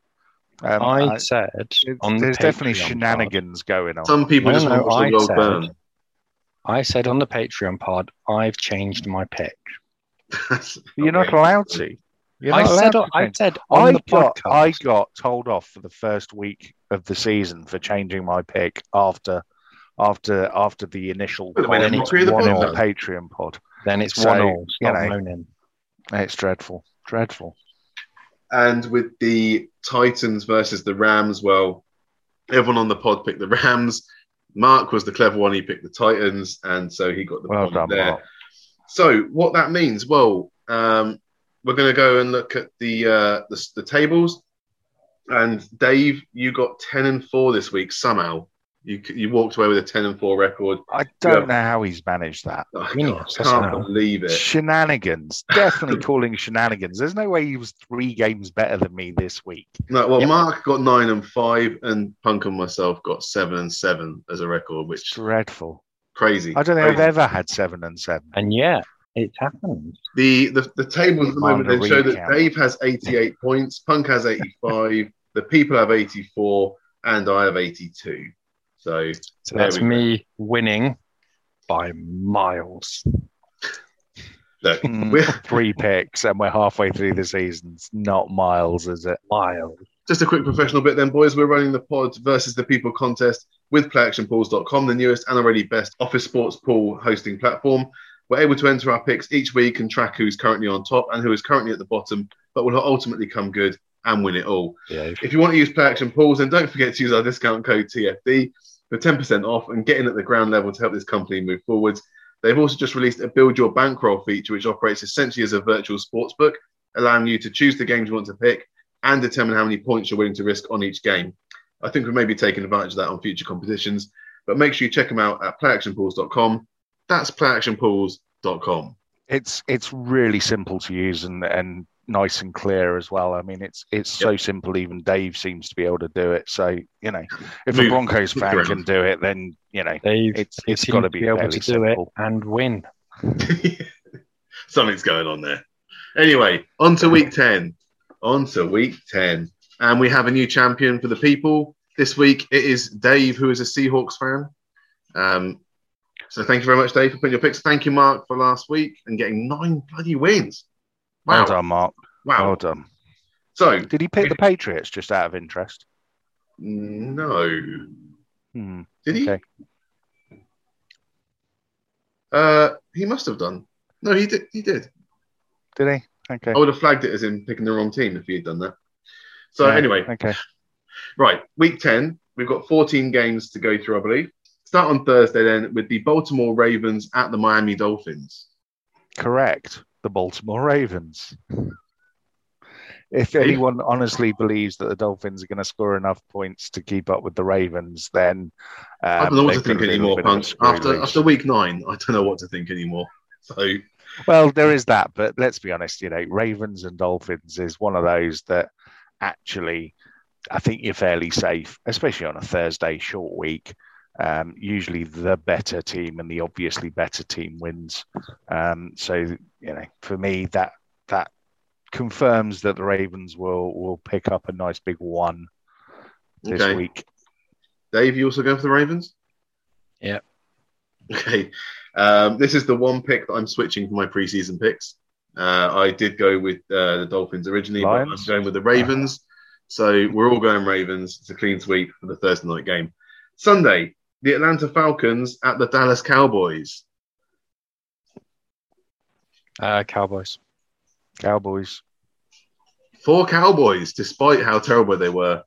um, I, I- said It's- on the there's definitely Patreon pod- shenanigans going on. Some people No, just no, want to I the said- burn. I said on the Patreon pod, I've changed my pick. *laughs* You're not allowed to. You're I not allowed said, to I said on I the got podcast. I got told off for the first week of the season for changing my pick after after after the initial Well, call then it's it's really the one on the all. Patreon pod. then it's So, one all. you Stop know. moaning. It's dreadful, dreadful. And with the Titans versus the Rams, well, everyone on the pod picked the Rams. Mark was the clever one. He picked the Titans, and so he got the Well point done, there. Mark. So what that means? Well, um, we're going to go and look at the, uh, the the tables. And Dave, you got ten and four this week somehow. You you walked away with a ten and four record. I don't Yeah. know how he's managed that. I Genius, can't, believe it. Shenanigans. Definitely *laughs* calling shenanigans. There's no way he was three games better than me this week. No, well, Yep. Mark got nine and five, and Punk and myself got seven and seven as a record, which Dreadful. Crazy. I don't think I've ever had seven and seven. And yet, it's happened. The, the the tables at the moment they show that. Dave has 88 *laughs* points, Punk has 85, the people have 84, and I have 82. So So that's me winning by miles. look, Mm, we're, Three picks, and we're halfway through the season. It's not miles, is it? Miles. Just a quick professional bit then, boys. We're running the pod versus the people contest with playactionpools.com, the newest and already best office sports pool hosting platform. We're able to enter our picks each week and track who's currently on top and who is currently at the bottom, but will ultimately come good and win it all. Yeah. If you want to use Play Action Pools, then don't forget to use our discount code TFD for 10% off and get in at the ground level to help this company move forwards. They've also just released a Build Your Bankroll feature, which operates essentially as a virtual sports book, allowing you to choose the games you want to pick and determine how many points you're willing to risk on each game. I think we may be taking advantage of that on future competitions, but make sure you check them out at playactionpools.com. That's playactionpools.com. It's it's really simple to use and and nice and clear as well. I mean, it's it's so simple. Even Dave seems to be able to do it. So you know, if a Broncos fan around. can do it, then you know They've it's they it's seem got to to be, be able to do it and win. *laughs* Something's going on there. Anyway, on to week 10. On to week 10. And we have a new champion for the people. This week it is Dave, who is a Seahawks fan. Um, so thank you very much, Dave, for putting your picks. Thank you, Mark, for last week and getting nine bloody wins. Wow. Well done, Mark. Wow. Well done. So, Did he pick the Patriots just out of interest? no. Hmm. Did he? Okay. Uh, he must have done. No, he did. He did. Did he? Okay. I would have flagged it as in picking the wrong team if he had done that. So, Yeah, anyway, Okay. Right, week 10. We've got 14 games to go through, I believe. Start on Thursday then with the Baltimore Ravens at the Miami Dolphins. Correct. The Baltimore Ravens. If anyone honestly believes that the Dolphins are going to score enough points to keep up with the Ravens, then um, I don't know what to think anymore, bit of a Punk. screw After, after week nine, I don't know what to think anymore. So, Well, there is that, but let's be honest. You know, Ravens and Dolphins is one of those that actually I think you're fairly safe, especially on a Thursday short week. Um, usually, the better team and the obviously better team wins. Um, so, you know, for me, that that confirms that the Ravens will will pick up a nice big one this okay. week. Dave, you also go for the Ravens? Yep. Okay. Um, this is the one pick that I'm switching for my preseason picks. Uh, I did go with uh, the Dolphins originally, but I'm going with the Ravens. So we're all going Ravens. It's a clean sweep for the Thursday night game. Sunday, the Atlanta Falcons at the Dallas Cowboys. Uh, Cowboys. Cowboys. Four Cowboys, despite how terrible they were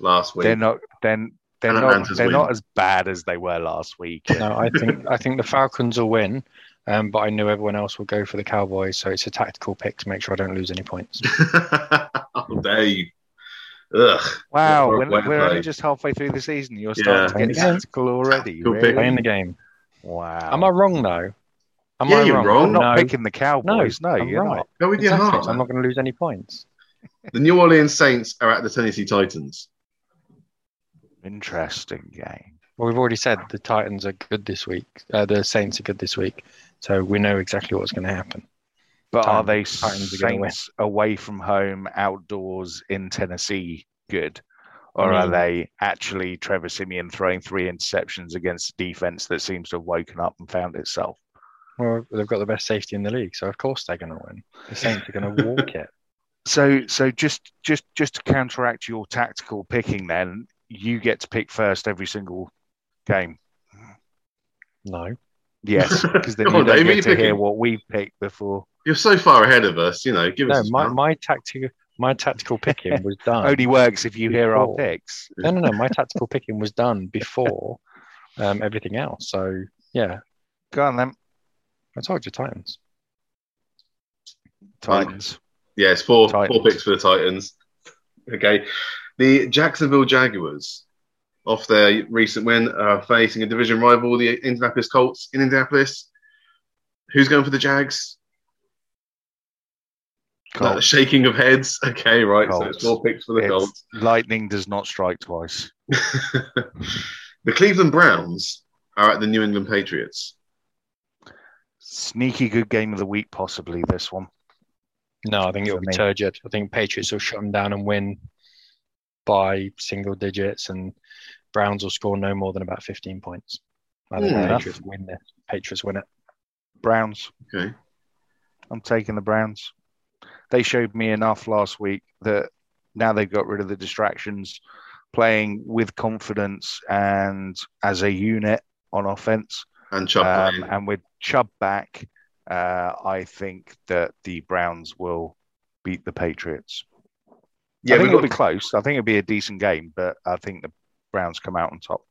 last week. They're not. Then they're not. They're win. not as bad as they were last week. No, I think I think the Falcons will win, um, but I knew everyone else will go for the Cowboys, so it's a tactical pick to make sure I don't lose any points. *laughs* oh, Dave. Ugh. Wow, we're, we're only just halfway through the season. You're Yeah. starting to get Yeah. tactical already. Cool pick. Really? Playing the game. Wow. Am I wrong though? Am Yeah, I you're wrong? wrong. You're not no, picking the Cowboys. No, I'm you're right. not. Go with your heart. I'm not going to lose any points. The New Orleans Saints are at the Tennessee Titans. Interesting game. Well, we've already said the Titans are good this week. Uh, the Saints are good this week, so we know exactly what's going to happen. But are they Titans are. Saints away from home, outdoors in Tennessee good? Or I are they actually Trevor Siemian throwing three interceptions against a defense that seems to have woken up and found itself? Well, they've got the best safety in the league, so of course they're going to win. The Saints are going to walk *laughs* it. So, so just just just to counteract your tactical picking, then you get to pick first every single game. No, Yes, *laughs* because then you on, don't Dave, get you to hear what we've picked before. You're so far ahead of us, you know. Give no, us my, my tactical my tactical picking was *laughs* done. Only works if you hear our picks. No, no, no. My tactical picking was done before um, everything else. So yeah, Go on then, I told you Titans. Titans. Yeah, it's four Titans. four picks for the Titans. Okay, the Jacksonville Jaguars, off their recent win, are facing a division rival, the Indianapolis Colts in Indianapolis. Who's going for the Jags? Uh, Colts. shaking of heads. Okay, right. So it's four picks for the It's- Colts. Lightning does not strike twice. *laughs* the Cleveland Browns are at the New England Patriots. Sneaky good game of the week, possibly this one. No, I think it'll be me. turgid. I think Patriots will shut them down and win by single digits, and Browns will score no more than about 15 points. I think Hmm. the Patriots win this. Patriots win it. Browns. Okay. I'm taking the Browns. They showed me enough last week that now they've got rid of the distractions, playing with confidence and as a unit on offense. And Chubb. Um, and with Chubb back, uh, I think that the Browns will beat the Patriots. Yeah, I think it'll got, be close. I think it'll be a decent game, but I think the Browns come out on top.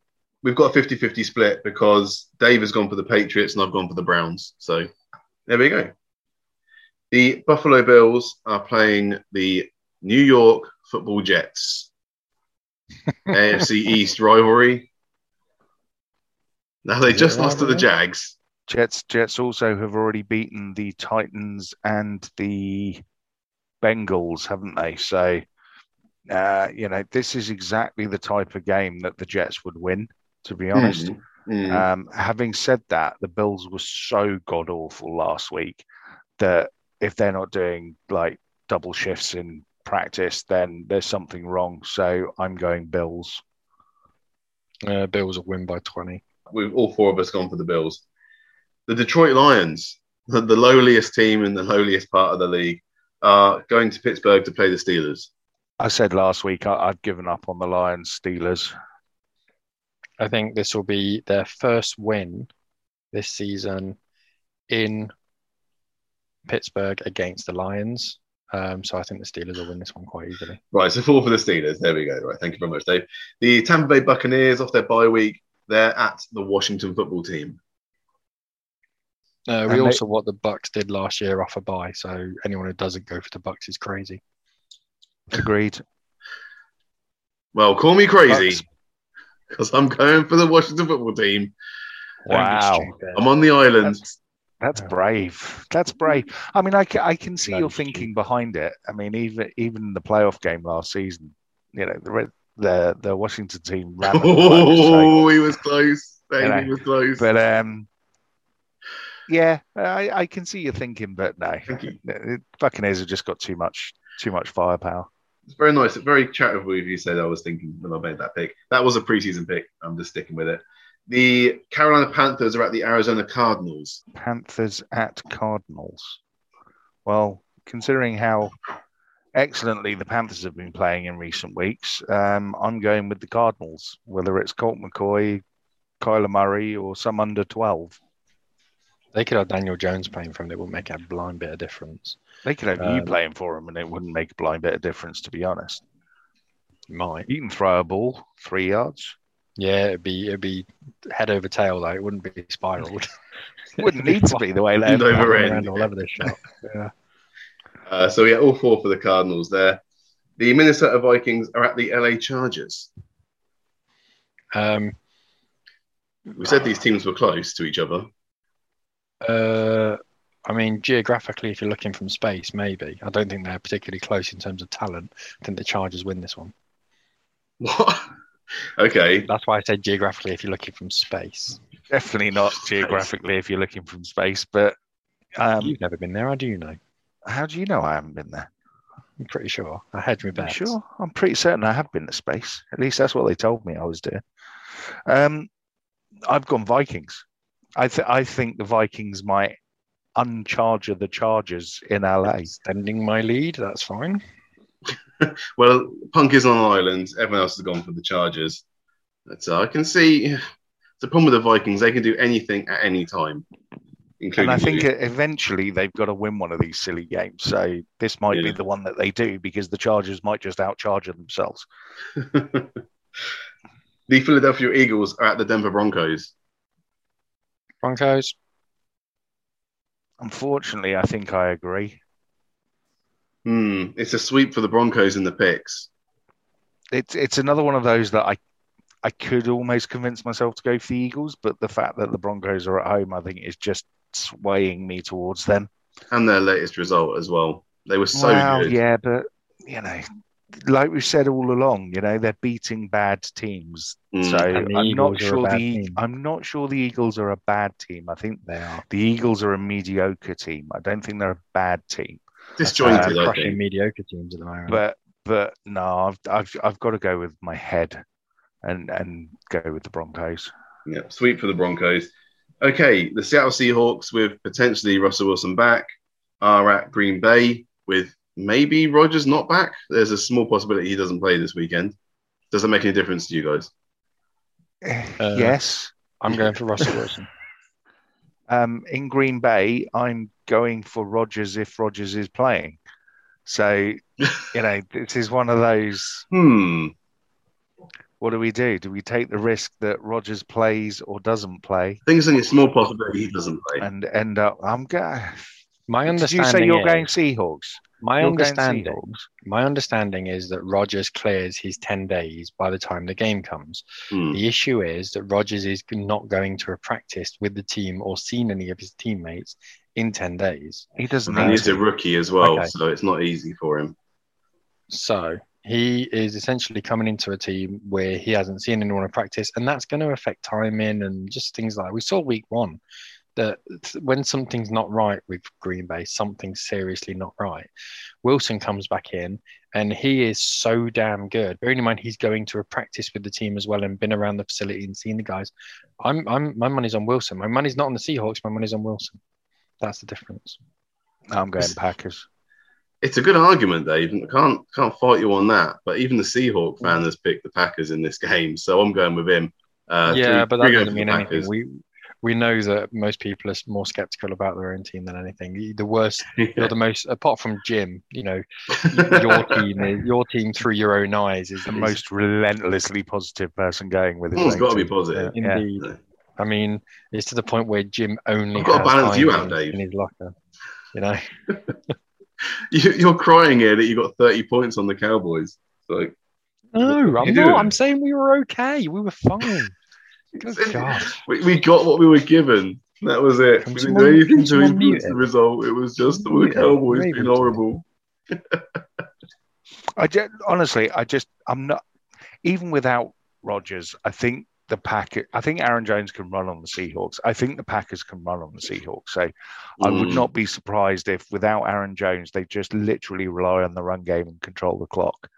we've got a 50 50 split because Dave has gone for the Patriots and I've gone for the Browns. So there we go. The Buffalo Bills are playing the New York Football Jets. *laughs* AFC East rivalry. Now they just lost to the? Jags. Jets Jets also have already beaten the Titans and the Bengals, haven't they? So, uh, you know, this is exactly the type of game that the Jets would win. To be honest, Mm, mm. um, having said that, the Bills were so god awful last week that if they're not doing like double shifts in practice, then there's something wrong. So I'm going Bills. Uh, Bills will win by 20. We've all four of us gone for the Bills. The Detroit Lions, the, *laughs* the lowliest team in the lowliest part of the league, are going to Pittsburgh to play the Steelers. I said last week I, I'd given up on the Lions Steelers. I think this will be their first win this season in Pittsburgh against the Lions. Um, so I think the Steelers will win this one quite easily. Right, so four for the Steelers. There we go. Right, thank you very much, Dave. The Tampa Bay Buccaneers, off their bye week, they're at the Washington football team. Uh, And we they- all what the Bucks did last year off a bye, so anyone who doesn't go for the Bucks is crazy. Agreed. Well, call me crazy because I'm going for the Washington football team. Wow. I'm on the island. That's, that's brave. That's brave. I mean, I, I can see your thinking behind it. I mean, even even the playoff game last season, you know, the the the Washington team ran. *laughs* Oh, he was close. You he know, was close. but um, yeah, I, I can see your thinking, but no, you. The Buccaneers have just got too much too much firepower. It's very nice. Very charitable of you said I was thinking when I made that pick. That was a preseason pick. I'm just sticking with it. The Carolina Panthers are at the Arizona Cardinals. Panthers at Cardinals. Well, considering how excellently the Panthers have been playing in recent weeks, um, I'm going with the Cardinals, whether it's Colt McCoy, Kyler Murray, or some under 12. They could have Daniel Jones playing for them. It wouldn't make a blind bit of difference. They could have you Um, playing for them, and it wouldn't make a blind bit of difference, to be honest. Might. You can throw a ball three yards. Yeah, it'd be it'd be head over tail though. It wouldn't be spiraled. *laughs* Wouldn't need to be the way *laughs* they End over Flying end. around all over this shot. Yeah. Uh, so yeah, all four for the Cardinals there. The Minnesota Vikings are at the LA Chargers. Um, We said these teams were close to each other. Uh, I mean, geographically, if you're looking from space, maybe. I don't think they're particularly close in terms of talent. I think the Chargers win this one. What? *laughs* okay. That's why I said geographically if you're looking from space. Definitely not geographically if you're looking from space, but um, You've never been there, how do you know? how do you know I haven't been there? I'm pretty sure. I had my You bets. Sure, I'm pretty certain I have been to space. At least that's what they told me I was doing. Um, I've gone Vikings. I th- I think the Vikings might uncharger the Chargers in LA. Extending my lead, that's fine. *laughs* Well, Punk is on an island. Everyone else has gone for the Chargers. But, uh, I can see the problem with the Vikings. They can do anything at any time. And I think you. eventually they've got to win one of these silly games. So this might be the one that they do because the Chargers might just outcharge themselves. *laughs* The Philadelphia Eagles are at the Denver Broncos. Broncos. Unfortunately, I think I agree. Hmm. It's a sweep for the Broncos in the picks. It's it's another one of those that I I could almost convince myself to go for the Eagles, but the fact that the Broncos are at home, I think, is just swaying me towards them. And their latest result as well. They were so well, good. yeah, but you know, like we've said all along, you know, they're beating bad teams. Mm. So I'm not Eagles are sure the team. I'm not sure the Eagles are a bad team. I think They are. the Eagles are a mediocre team. I don't think they're a bad team. Disjointed, Uh, I crushing think. mediocre teams at the moment. But but no, I've I've I've got to go with my head and and go with the Broncos. Yeah, sweep for the Broncos. Okay, the Seattle Seahawks with potentially Russell Wilson back are at Green Bay with maybe Rodgers not back. There's a small possibility he doesn't play this weekend. Does that make any difference to you guys? Uh, yes. I'm going for Russell Wilson. *laughs* Um, in Green Bay, I'm going for Rodgers if Rodgers is playing. So, you know, *laughs* this is one of those. Hmm. What do we do? Do we take the risk that Rodgers plays or doesn't play I think it's only a small possibility he doesn't play. and end up? I'm going. My Did understanding you say you're is, going Seahawks? My understanding my understanding is that Rodgers clears his 10 days by the time the game comes. Hmm. The issue is that Rodgers is not going to have practiced with the team or seen any of his teammates in 10 days. He doesn't And need he's a rookie as well, Okay. so it's not easy for him. So he is essentially coming into a team where he hasn't seen anyone in practice, and that's going to affect timing and just things like we saw week one. That when something's not right with Green Bay, something's seriously not right. Wilson comes back in and he is so damn good. Bearing in mind he's going to a practice with the team as well and been around the facility and seen the guys. I'm, I'm my money's on Wilson. My money's not on the Seahawks. My money's on Wilson. That's the difference. I'm going Packers. It's a good argument, Dave. I can't can't fight you on that. But even the Seahawk fan has picked the Packers in this *laughs* game, so I'm going with him. Uh, yeah, three- but that three doesn't mean the anything. Packers. We we know that most people are more skeptical about their own team than anything. The- worst, *laughs* you're the most, apart from Jim. You know, *laughs* your team, your team through your own eyes is The most relentlessly positive person going with Someone's own got to be positive. Yeah. Indeed. I mean, it's to the point where Jim only I've got to balance you out, Dave. in his locker. You know, *laughs* You, you're crying here that you got 30 points on the Cowboys. So no, I'm not. doing? I'm saying we were okay. We were fine. We, we got what we were given. That was it. Can we didn't do anything to influence the result. It was just the. Cowboys being horrible. *laughs* I just, honestly, I just, I'm not, even without Rodgers, I think the Packers, I think Aaron Jones can run on the Seahawks. I think the Packers can run on the Seahawks. So I would Mm. not be surprised if without Aaron Jones, they just literally rely on the run game and control the clock.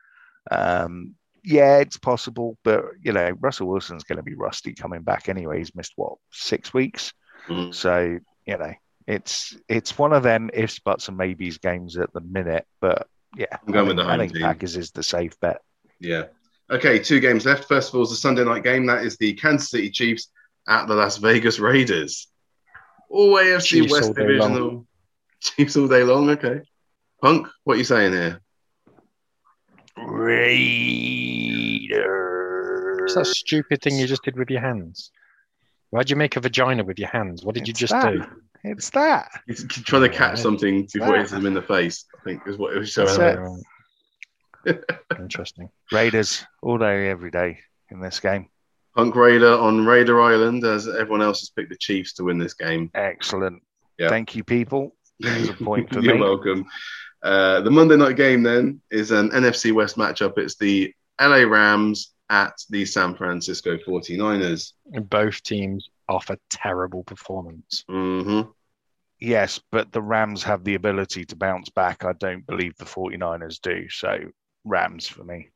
Um, yeah, it's possible, but you know, Russell Wilson's going to be rusty coming back anyway. He's missed what six weeks, Mm. so you know, it's it's one of them ifs, buts, and maybes games at the minute. But yeah, I'm going I with think, the I think team. Packers is the safe bet. Yeah. Okay, two games left. First of all, is the Sunday night game. That is the Kansas City Chiefs at the Las Vegas Raiders. All AFC Chiefs West all day long. Divisional. Chiefs all day long. Okay. Punk, what are you saying here? Raiders. What's that stupid thing you just did with your hands? Why'd you make a vagina with your hands? What did you just that. do? It's that. He's trying to oh, catch Yeah. something before it hits him in the face, I think is what it was That's showing. it. Right. Interesting. *laughs* Raiders all day, every day in this game. Punk Raider on Raider Island, as everyone else has picked the Chiefs to win this game. Excellent. Yeah. Thank you, people. A point for *laughs* You're me. welcome. Uh, the Monday night game then is an NFC West matchup. It's the LA Rams at the San Francisco 49ers. Both teams offer terrible performance. hmm Yes, but the Rams have the ability to bounce back. I don't believe the 49ers do. So, Rams for me.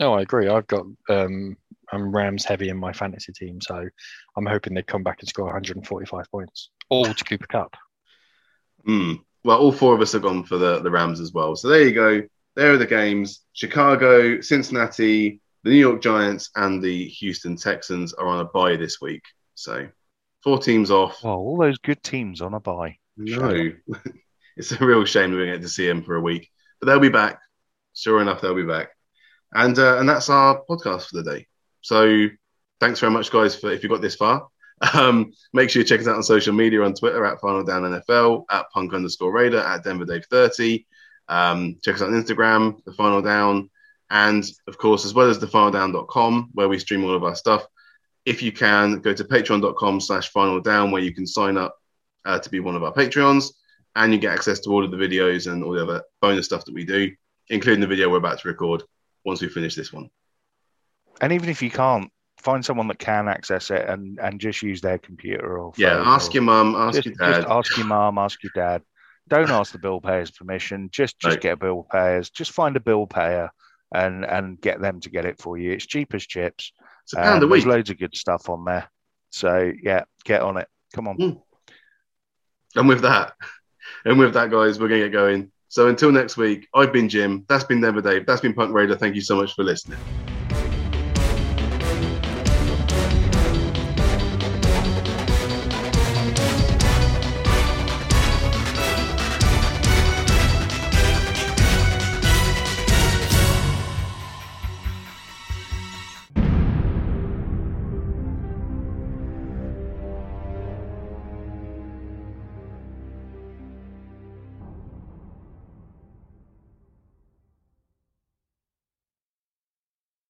No, I agree. I've got um, I'm Rams heavy in my fantasy team, so I'm hoping they come back and score 145 points, all to Cooper Kupp. Mm. Well, all four of us have gone for the, the Rams as well. So there you go. There are the games. Chicago, Cincinnati, the New York Giants, and the Houston Texans are on a bye this week. So four teams off. Oh, all those good teams on a bye. No, *laughs* it's a real shame we don't get to see them for a week, but they'll be back. Sure enough, they'll be back, and uh, and that's our podcast for the day. So thanks very much, guys, for if you got this far. Um, make sure you check us out on social media on Twitter at Final Down NFL, at Punk underscore Raider, at Denver Dave 30. Um, check us out on Instagram, The Final Down, and of course, as well as thefinaldown.com, where we stream all of our stuff. If you can, go to patreon.com slash final down, where you can sign up uh, to be one of our Patreons, and you get access to all of the videos and all the other bonus stuff that we do, including the video we're about to record once we finish this one. And even if you can't, find someone that can access it and, and just use their computer or Yeah, ask or- your mum, ask just, your dad. just ask your mum, ask your dad. Don't *laughs* ask the bill payer's permission. Just just No. get a bill payers. Just find a bill payer and and get them to get it for you. It's cheap as chips. it's a pound a Um, week. There's loads of good stuff on there. So yeah, get on it. Come on. Mm. And with that, and with that, guys, we're going to get going. So until next week, I've been Jim. That's been Never Dave. That's been Punk Raider. Thank you so much for listening.